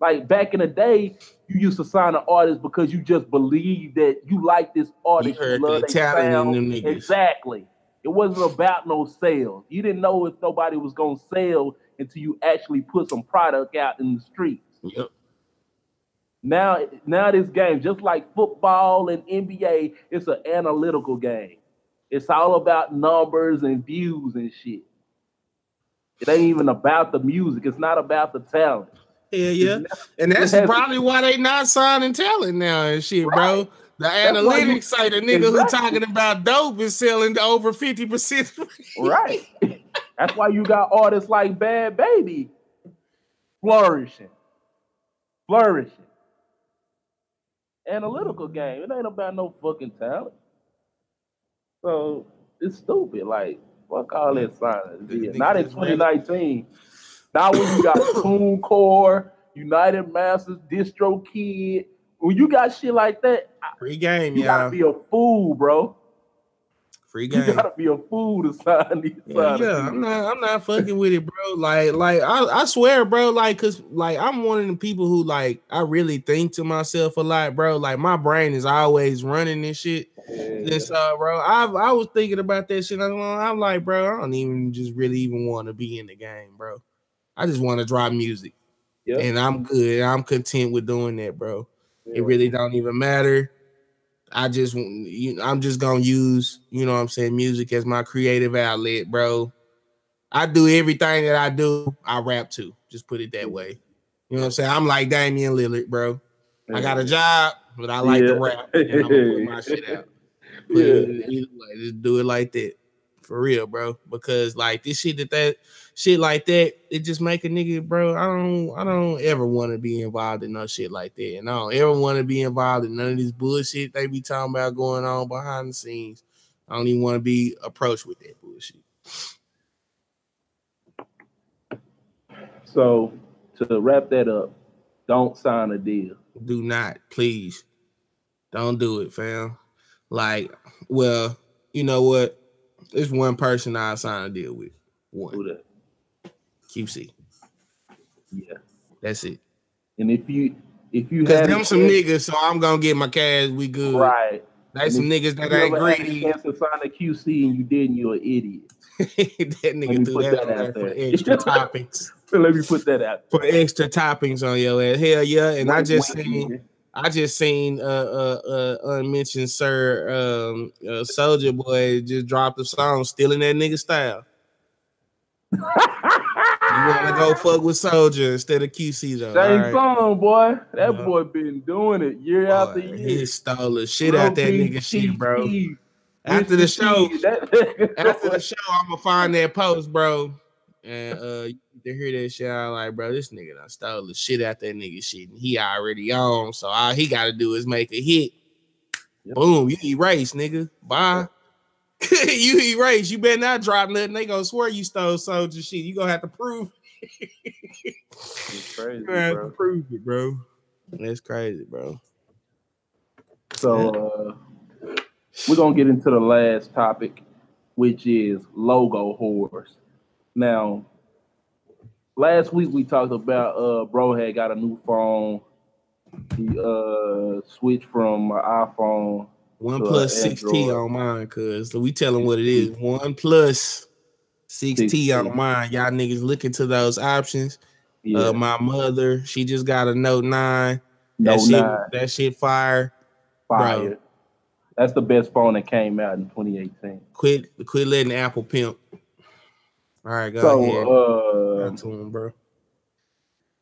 [SPEAKER 2] Like back in the day, you used to sign an artist because you just believed that you like this artist.
[SPEAKER 3] You heard
[SPEAKER 2] love
[SPEAKER 3] the
[SPEAKER 2] their
[SPEAKER 3] talent in
[SPEAKER 2] sound.
[SPEAKER 3] them niggas.
[SPEAKER 2] Exactly. It wasn't about no sales. You didn't know if nobody was gonna sell until you actually put some product out in the streets.
[SPEAKER 3] Yep.
[SPEAKER 2] Now, now this game, just like football and NBA, it's an analytical game. It's all about numbers and views and shit. It ain't even about the music. It's not about the talent.
[SPEAKER 3] Yeah, yeah. And that's
[SPEAKER 2] It has-
[SPEAKER 3] probably why they not signing talent now and shit, bro. The
[SPEAKER 2] That's
[SPEAKER 3] analytics say the nigga who talking about dope is selling over 50%.
[SPEAKER 2] Right. That's why you got artists like Bhad Bhabie flourishing. Flourishing. Analytical game. It ain't about no fucking talent. So it's stupid. Like, fuck all that Yeah, Not in 2019. Now when you got TuneCore, United Masters, DistroKid, when you got shit like that,
[SPEAKER 3] Free game,
[SPEAKER 2] you gotta be a fool, bro.
[SPEAKER 3] Free
[SPEAKER 2] You gotta be a fool to sign these.
[SPEAKER 3] Yeah, yeah. I'm not. I'm not fucking with it, bro. Like, like I, I swear, bro. Like, cause like I'm one of the people who like I really think to myself a lot, bro. Like my brain is always running this shit.
[SPEAKER 2] Yeah.
[SPEAKER 3] This, uh, bro. I I was thinking about that shit. I'm, I'm like, bro. I don't even just really even want to be in the game, bro. I just want to drop music,
[SPEAKER 2] Yep.
[SPEAKER 3] and I'm good. I'm content with doing that, bro.
[SPEAKER 2] Yeah.
[SPEAKER 3] It really don't even matter. I just, you I'm just gonna use, you know, what I'm saying, music as my creative outlet, bro. I do everything that I do. I rap too. Just put it that way. You know what I'm saying? I'm like Damian Lillard, bro. I got a mm. job, but I like
[SPEAKER 2] Yeah.
[SPEAKER 3] to rap. And I'm gonna put my shit out. Put
[SPEAKER 2] Yeah.
[SPEAKER 3] it either way. Just do it like that. For real, bro. Because like this shit that that shit like that, it just make a nigga, bro. I don't I don't ever want to be involved in no shit like that. And I don't ever want to be involved in none of this bullshit they be talking about going on behind the scenes. I don't even want to be approached with that bullshit.
[SPEAKER 2] So to wrap that up, don't sign a deal.
[SPEAKER 3] Do not, please. Don't do it, fam. Like, well, you know what? There's one person I sign a deal with. One. QC.
[SPEAKER 2] Yeah.
[SPEAKER 3] That's it.
[SPEAKER 2] And if you if you
[SPEAKER 3] Cause
[SPEAKER 2] had
[SPEAKER 3] them some
[SPEAKER 2] chance-
[SPEAKER 3] niggas, so I'm gonna get my cash. We good.
[SPEAKER 2] right.
[SPEAKER 3] That's
[SPEAKER 2] And
[SPEAKER 3] some niggas that ain't
[SPEAKER 2] ever had a
[SPEAKER 3] greedy.
[SPEAKER 2] chance to sign a QC and you didn't, you're an idiot.
[SPEAKER 3] that nigga threw that,
[SPEAKER 2] that
[SPEAKER 3] on there
[SPEAKER 2] out
[SPEAKER 3] for
[SPEAKER 2] there.
[SPEAKER 3] extra toppings.
[SPEAKER 2] Let me put that out.
[SPEAKER 3] For extra toppings on your ass. Hell yeah. And I just seen
[SPEAKER 2] nigga.
[SPEAKER 3] I just seen uh uh uh unmentioned sir um uh, Soldier Boy just dropped a song stealing that nigga style. You wanna go fuck with Soldier instead of QC though.
[SPEAKER 2] Same
[SPEAKER 3] alright?
[SPEAKER 2] song, boy. That
[SPEAKER 3] Yeah.
[SPEAKER 2] boy been doing it year after year.
[SPEAKER 3] He stole the shit out that
[SPEAKER 2] Bro,
[SPEAKER 3] nigga shit, bro. After the show, after the show, I'm gonna find that post, bro. And uh you need to hear that shit. I'm like, bro, this nigga done stole the shit out that nigga shit. And he already on. So all he gotta do is make a hit.
[SPEAKER 2] Yep.
[SPEAKER 3] Boom, you erase, nigga. Bye. you erase. You better not drop nothing. They gonna swear you stole soldier shit. You gonna have to prove
[SPEAKER 2] It's crazy,
[SPEAKER 3] you have to
[SPEAKER 2] bro.
[SPEAKER 3] prove it, bro. That's crazy, bro.
[SPEAKER 2] So uh, we're gonna get into the last topic, which is logo whores. Now, last week we talked about uh bro had got a new phone. He uh switched from an iPhone.
[SPEAKER 3] One
[SPEAKER 2] To, uh,
[SPEAKER 3] plus six T on mine, cuz so we tell them what it is. OnePlus six T on mine. Y'all niggas look into those options.
[SPEAKER 2] Yeah,
[SPEAKER 3] Uh, my mother, she just got a Note Nine. that shit,
[SPEAKER 2] nine
[SPEAKER 3] that shit fire.
[SPEAKER 2] fire. That's the best phone that came out in 2018.
[SPEAKER 3] Quit, quit letting Apple pimp. All right, go ahead.
[SPEAKER 2] Uh,
[SPEAKER 3] to him, bro.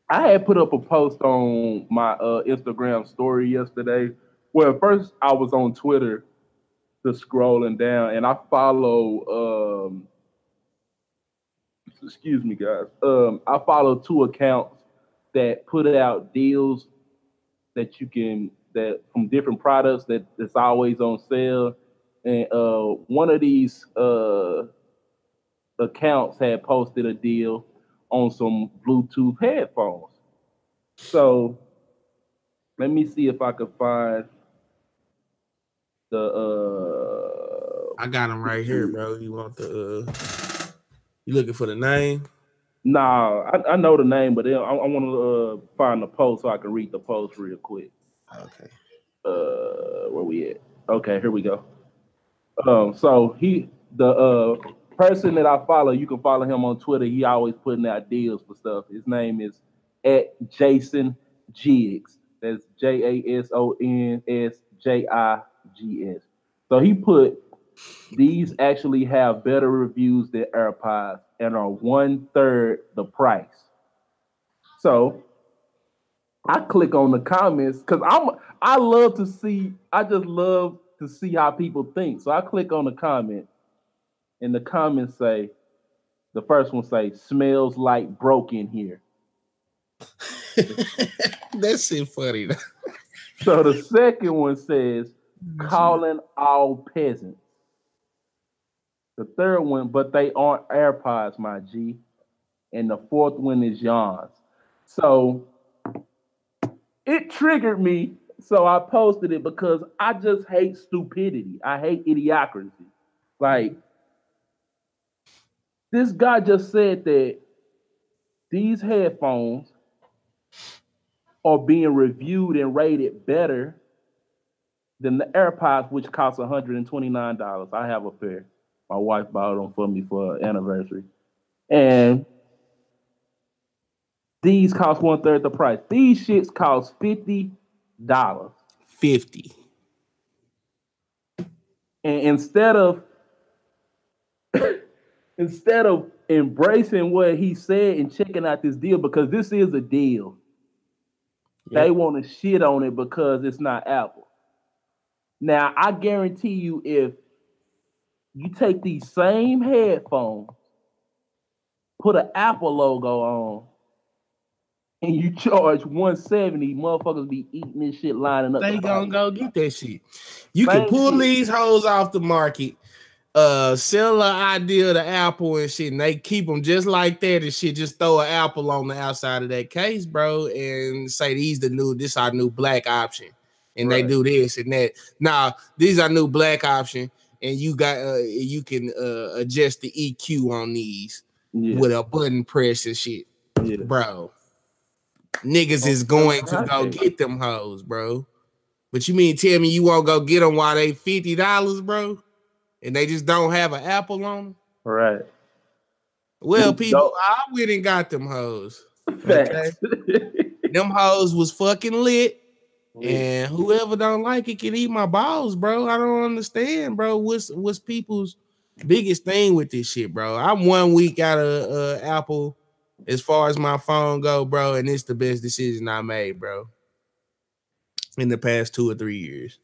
[SPEAKER 2] I had put up a post on my uh, Instagram story yesterday. Well, first I was on Twitter, just scrolling down, and I follow. Um, excuse me, guys. Um, I follow two accounts that put out deals that you can that from different products that that's always on sale, and uh, one of these uh, accounts had posted a deal on some Bluetooth headphones. So let me see if I could find the uh
[SPEAKER 3] I got him right here, bro. You want the? Uh, you looking for the name?
[SPEAKER 2] nah, I, I know the name, but then I, I want to uh, find the post so I can read the post real quick.
[SPEAKER 3] Okay.
[SPEAKER 2] Uh where we at? Okay, here we go. Um so he the uh person that I follow, you can follow him on Twitter. He always putting out deals for stuff. His name is at Jason Jigs. That's J A S O N S J I G S. So he put these actually have better reviews than AirPods and are one third the price. So I click on the comments because I'm I love to see I just love to see how people think. So I click on the comment, and the comments say, the first one say, smells like broken here.
[SPEAKER 3] that shit funny.
[SPEAKER 2] So the second one says, Mm-hmm. calling all peasants. The third one, but they aren't AirPods, my G. And the fourth one is Jan's. So it triggered me. So I posted it because I just hate stupidity. I hate idiocracy. Like, this guy just said that these headphones are being reviewed and rated better than the AirPods, which cost $129. I have a pair. My wife bought them for me for an anniversary. And these cost one third the price. These shits cost $50.
[SPEAKER 3] Fifty.
[SPEAKER 2] And instead of instead of embracing what he said and checking out this deal, because this is a deal, they want to shit on it because it's not Apple. Now, I guarantee you, if You take these same headphones, put an Apple logo on, and you charge 170, motherfuckers be eating this shit lining up.
[SPEAKER 3] They
[SPEAKER 2] the
[SPEAKER 3] gonna go get that shit. You can pull these hoes off the market, uh, sell an idea to Apple and shit, and they keep them just like that and shit. Just throw an apple on the outside of that case, bro, and say these the new, this our new black option, and they do this and that. Now these are new black option, and you got uh, you can uh adjust the EQ on these
[SPEAKER 2] Yeah,
[SPEAKER 3] with a button press and shit
[SPEAKER 2] yeah.
[SPEAKER 3] bro. Niggas is
[SPEAKER 2] Oh,
[SPEAKER 3] going to go
[SPEAKER 2] okay.
[SPEAKER 3] get them hoes, bro. But you mean tell me you won't go get them while they fifty dollars, bro? And they just don't have an apple on them?
[SPEAKER 2] Right.
[SPEAKER 3] Well, people. I went and got them hoes.
[SPEAKER 2] Facts.
[SPEAKER 3] Them hoes was fucking lit,
[SPEAKER 2] Yeah.
[SPEAKER 3] And whoever don't like it can eat my balls, bro. I don't understand, bro. What's what's people's biggest thing with this shit, bro? I'm one week out of uh, Apple as far as my phone go, bro, and it's the best decision I made, bro. In the past two or three years.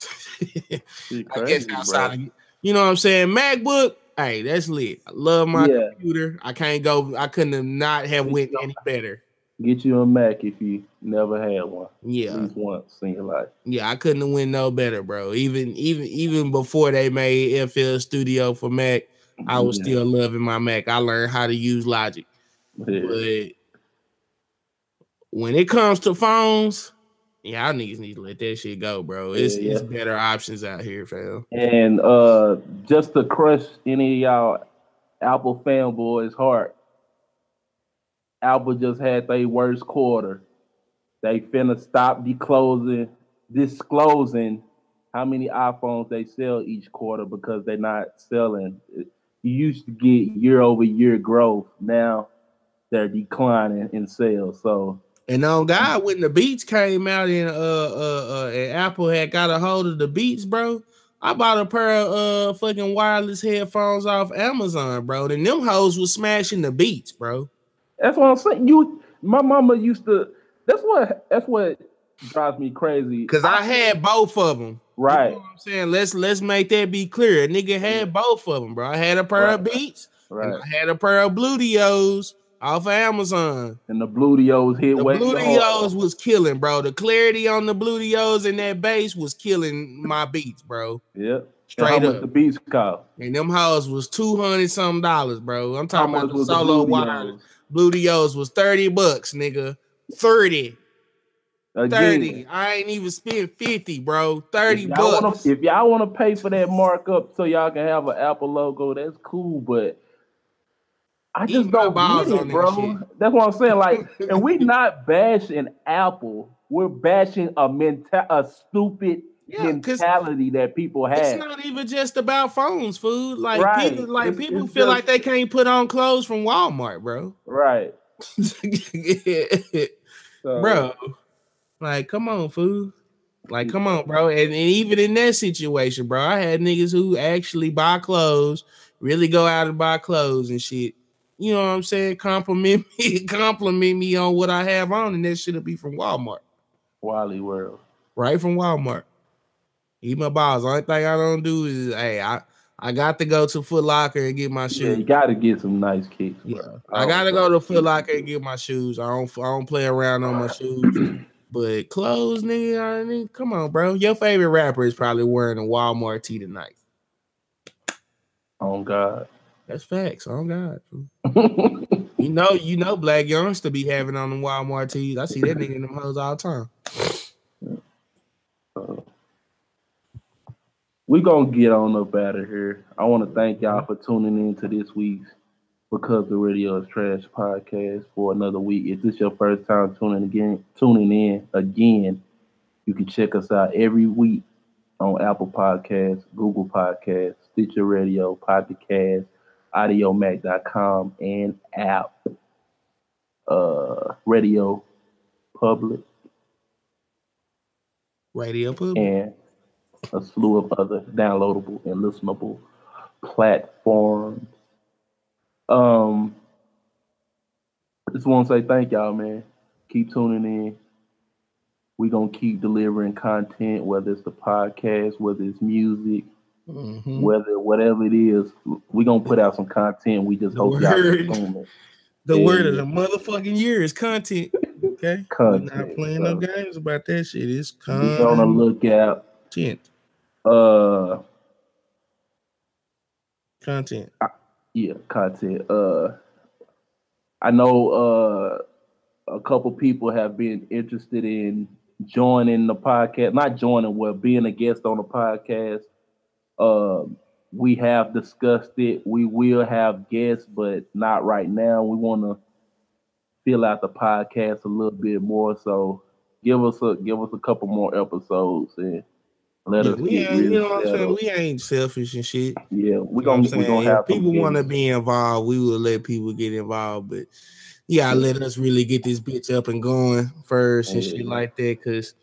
[SPEAKER 2] Shit
[SPEAKER 3] I guess outside, of, you know what I'm saying? MacBook, hey, that's lit. I love my
[SPEAKER 2] Yeah.
[SPEAKER 3] computer. I can't go. I couldn't have not have went any better.
[SPEAKER 2] Get you a Mac if you never had one. At
[SPEAKER 3] Yeah,
[SPEAKER 2] least once in your life.
[SPEAKER 3] yeah, I couldn't have went no better, bro. Even even even before they made FL Studio for Mac, I was
[SPEAKER 2] Yeah.
[SPEAKER 3] still loving my Mac. I learned how to use Logic,
[SPEAKER 2] Yeah.
[SPEAKER 3] but when it comes to phones, y'all niggas need to let that shit go, bro. It's
[SPEAKER 2] Yeah,
[SPEAKER 3] it's better options out here, fam.
[SPEAKER 2] And uh just to crush any of y'all Apple fanboys' heart, Apple just had their worst quarter. They finna stop disclosing disclosing how many iPhones they sell each quarter because they're not selling. You used to get year over year growth. Now they're declining in sales. So
[SPEAKER 3] And on God, when the Beats came out and uh uh, uh and Apple had got a hold of the Beats, bro, I bought a pair of uh fucking wireless headphones off Amazon, bro. And them hoes was smashing the Beats, bro.
[SPEAKER 2] That's what I'm saying. You, my mama used to. That's what. That's what drives me crazy.
[SPEAKER 3] Cause I had both of them.
[SPEAKER 2] right,
[SPEAKER 3] You know what I'm saying? Let's let's make that be clear. A nigga had mm-hmm. both of them, bro. I had a pair of Beats
[SPEAKER 2] right.
[SPEAKER 3] and I had a pair of Bluedios off of Amazon.
[SPEAKER 2] And the Bluedios hit
[SPEAKER 3] The
[SPEAKER 2] way
[SPEAKER 3] Bluedios was killing, bro. The clarity on the Bluedios and that bass was killing my beats, bro.
[SPEAKER 2] Yep.
[SPEAKER 3] Straight up.
[SPEAKER 2] the beats cost?
[SPEAKER 3] And them hoes was two hundred something dollars, bro. I'm talking about the solo
[SPEAKER 2] Bluedios?
[SPEAKER 3] Wire. Bluedios was 30 bucks, nigga. 30.
[SPEAKER 2] Again,
[SPEAKER 3] 30. I ain't even spent 50, bro. 30
[SPEAKER 2] if y'all, wanna,
[SPEAKER 3] bucks.
[SPEAKER 2] if y'all want to pay for that markup so y'all can have an Apple logo, that's cool. But I just don't get it, bro.
[SPEAKER 3] shit.
[SPEAKER 2] That's what I'm saying. Like, and we not bashing Apple. We're bashing a menta- a stupid
[SPEAKER 3] Yeah,
[SPEAKER 2] mentality that people have.
[SPEAKER 3] It's not even just about phones, food. Like
[SPEAKER 2] Right.
[SPEAKER 3] people, like
[SPEAKER 2] It's-
[SPEAKER 3] people
[SPEAKER 2] it's
[SPEAKER 3] feel
[SPEAKER 2] just-
[SPEAKER 3] like they can't put on clothes from Walmart, bro.
[SPEAKER 2] right, So,
[SPEAKER 3] bro. Like, come on, food. Like, come on, bro. And, and even in that situation, bro, I had niggas who actually buy clothes, really go out and buy clothes and shit. You know what I'm saying? Compliment me, compliment me on what I have on, and that should be from Walmart,
[SPEAKER 2] Wally World.
[SPEAKER 3] right from Walmart. Eat my balls. Only thing I don't do is, hey, I I got to go to Foot Locker and get my shoes.
[SPEAKER 2] Yeah, you got to get some nice kicks, bro.
[SPEAKER 3] Yeah, I gotta go to Foot Locker and get my shoes. I don't, I don't play around on my shoes. But clothes, nigga, I mean, come on, bro. Your favorite rapper is probably wearing a Walmart tee tonight.
[SPEAKER 2] Oh God.
[SPEAKER 3] That's facts. Oh God, you know, you know, Blac Youngsta be having on the Walmart tees. I see that nigga in them hoes all the time.
[SPEAKER 2] Uh, we gonna get on up out of here. I want to thank y'all for tuning in to this week's Because the Radio is Trash podcast for another week. If this your first time tuning again, tuning in again, you can check us out every week on Apple Podcasts, Google Podcasts, Stitcher Radio, Pocket Cast, Audiomack.com, and app uh Radio Public
[SPEAKER 3] RadioPublic.
[SPEAKER 2] and a slew of other downloadable and listenable platforms. Um, just want to say thank y'all, man. Keep tuning in. We're gonna keep delivering content, whether it's the podcast, whether it's music,
[SPEAKER 3] Mhm.
[SPEAKER 2] Whether whatever it is, We're gonna put out some content. We just
[SPEAKER 3] The
[SPEAKER 2] hope y'all
[SPEAKER 3] word.
[SPEAKER 2] consume it.
[SPEAKER 3] The
[SPEAKER 2] Yeah.
[SPEAKER 3] word of the motherfucking year is content. Okay, we're not
[SPEAKER 2] Content,
[SPEAKER 3] playing no games about that shit. It's content.
[SPEAKER 2] Be on the
[SPEAKER 3] content.
[SPEAKER 2] Lookout. Uh,
[SPEAKER 3] Content.
[SPEAKER 2] yeah, content. Uh, I know uh a couple people have been interested in joining the podcast. Not joining, well, being a guest on the podcast. Um, we have discussed it. We will have guests, but not right now. We want to fill out the podcast a little bit more. So give us a give us a couple more episodes and let
[SPEAKER 3] Yeah,
[SPEAKER 2] us
[SPEAKER 3] we ain't, you know what I'm saying? We ain't selfish and shit.
[SPEAKER 2] Yeah, we
[SPEAKER 3] You know
[SPEAKER 2] gonna
[SPEAKER 3] I'm
[SPEAKER 2] we gonna have
[SPEAKER 3] if people want to be involved, we will let people get involved. But yeah, let us really get this bitch up and going first and shit like that, cause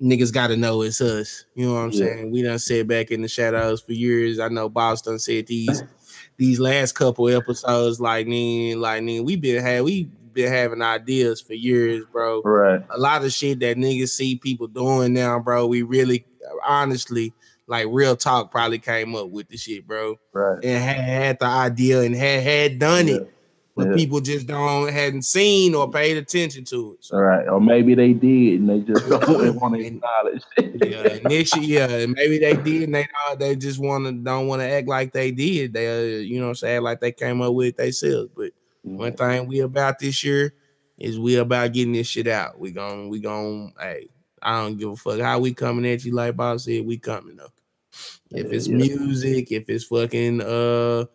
[SPEAKER 3] niggas gotta know it's us. You know what I'm
[SPEAKER 2] Yeah.
[SPEAKER 3] saying? We done sat back in the shadows for years. I know Boss done said these these last couple episodes, like nigga, like we been had we been having ideas for years, bro
[SPEAKER 2] Right.
[SPEAKER 3] a lot of shit that niggas see people doing now, bro. We really, honestly, like real talk, probably came up with the shit, bro,
[SPEAKER 2] Right.
[SPEAKER 3] and had, had the idea and had had done
[SPEAKER 2] Yeah.
[SPEAKER 3] it, but
[SPEAKER 2] Yeah.
[SPEAKER 3] people just don't hadn't seen or paid attention to it. So,
[SPEAKER 2] All right. Or maybe they did and they just don't want to acknowledge.
[SPEAKER 3] yeah, and year, yeah, and maybe they did, and they uh, they just want to don't want to act like they did. They, uh, you know, what I'm saying like they came up with it themselves. But one thing we about this year is we about getting this shit out. We gon' we gon' hey, I don't give a fuck how we coming at you. Like Bob said, we coming up. If it's
[SPEAKER 2] yeah.
[SPEAKER 3] music, if it's fucking uh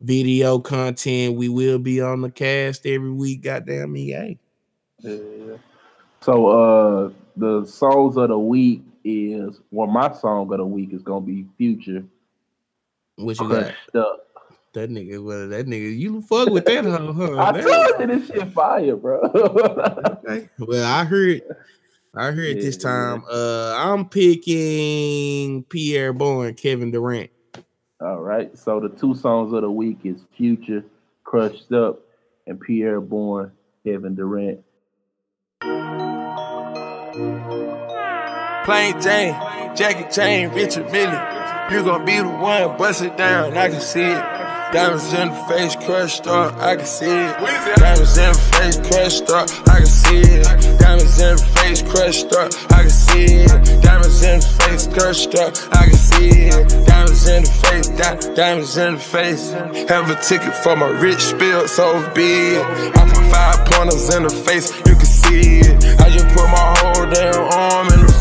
[SPEAKER 3] video content, we will be on the cast every week. Goddamn me, hey.
[SPEAKER 2] Yeah. So uh the songs of the week is well my song of the week is gonna be Future
[SPEAKER 3] What you got?
[SPEAKER 2] Up.
[SPEAKER 3] That nigga, well, that nigga, you fuck with that hoe, huh?
[SPEAKER 2] I
[SPEAKER 3] That-
[SPEAKER 2] told you this shit fire, bro.
[SPEAKER 3] Okay. Well, I heard, I heard this
[SPEAKER 2] Yeah,
[SPEAKER 3] time. Uh, I'm picking Pierre Bourne, Kevin Durant.
[SPEAKER 2] All right. So the two songs of the week is Future Crushed Up and Pierre Bourne, Kevin Durant.
[SPEAKER 4] Plain Jane, Jackie Chan, Richard Millie. You gonna be the one, bust it down, I can see it. Diamonds in the face, crushed up, I can see it. Diamonds in the face, crushed up, I can see it. Diamonds in the face, crushed up, I can see it. Diamonds in the face, crushed up, I can see it. Diamonds in the face, di- diamonds in the face. Have a ticket for my rich spill, so big. I put five pointers in the face, you can see it. I just put my whole damn arm in the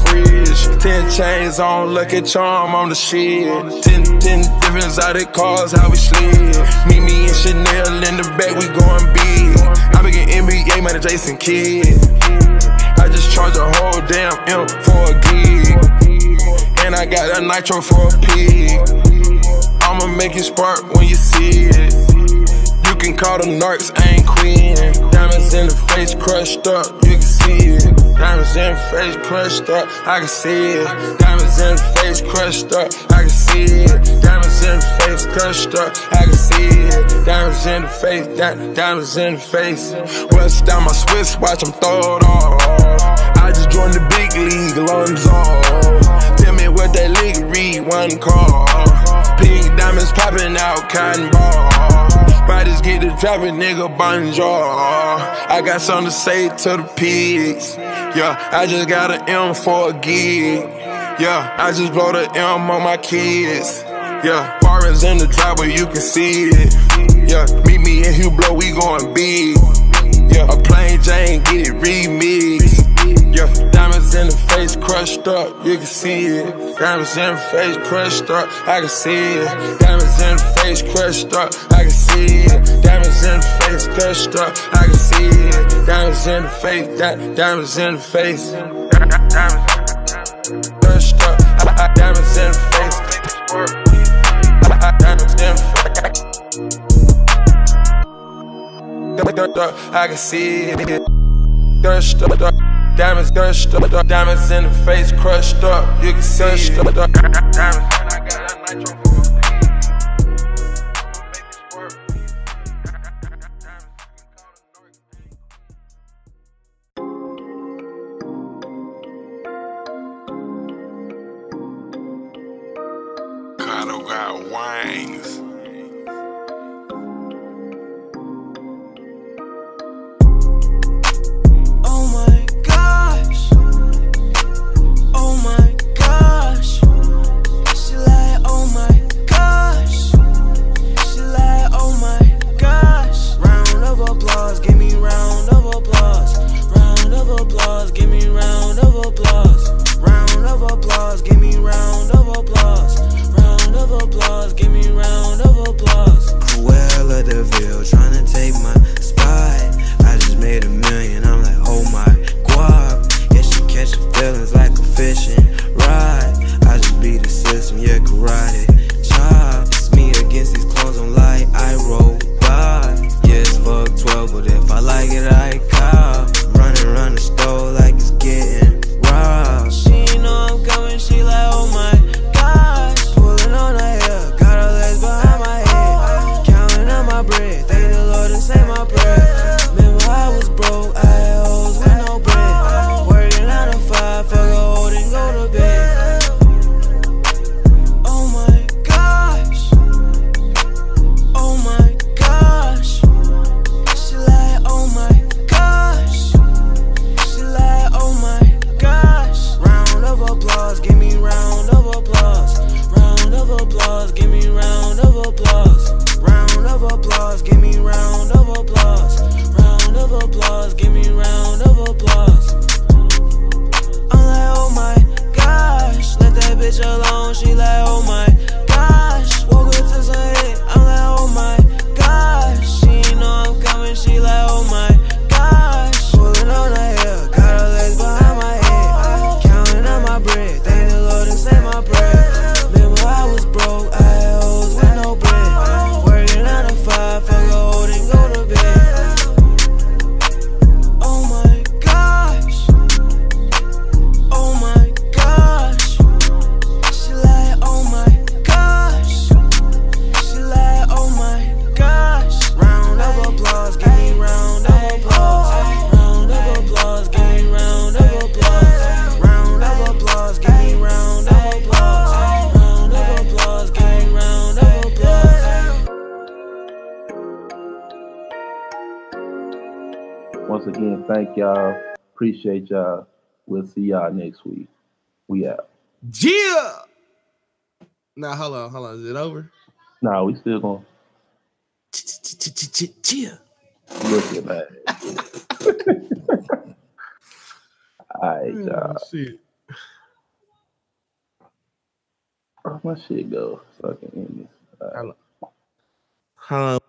[SPEAKER 4] Ten chains on, lucky charm on the shit. Ten, ten different exotic cars, how we slid. Meet me in Chanel in the back, we going big. I begin NBA man, Jason Kidd. I just charge a whole damn M for a gig. And I got a nitro for a pig. I'ma make it spark when you see it. You can call them narcs, I ain't queen. Diamonds in the face, crushed up, you can see it. Diamonds in the face, crushed up, I can see it. Diamonds in the face, crushed up, I can see it. Diamonds in the face, crushed up, I can see it. Diamonds in the face, di- diamonds in the face. Bust down my Swiss watch, I'm throw it off. I just joined the big league, Lonzo. Tell me what that league read, one call. Pink diamonds popping out, cotton ball. Bodies get to dropping, nigga, bonjour. I got something to say to the pigs. Yeah, I just got an M for a gig. Yeah, I just blow the M on my kids. Yeah, foreigns in the driveway, you can see it. Yeah, meet me in Hublot, we going big. Yeah, a plain Jane, get it remixed. Yeah, diamonds in the face, crushed up, you can see it. Diamonds in the face, crushed up, I can see it. Diamonds in the face, crushed up, I can see it. Diamonds in the face, crushed up, I can see it. Diamonds in the face, di- diamonds in the face. Crushed up, diamonds in the face. Diamonds in the face. I can see it. Crushed up, diamonds crushed up, diamonds in the face, crushed up. You can see it. Diamonds.
[SPEAKER 2] see y'all next week. We out.
[SPEAKER 3] Yeah. Now, hold on, hold on. Is it over?
[SPEAKER 2] No, nah, we still going.
[SPEAKER 3] Yeah.
[SPEAKER 2] Look at that. All right, y'all.
[SPEAKER 3] Shit.
[SPEAKER 2] Where my shit go? So end this. All right.
[SPEAKER 3] Hello. Hello.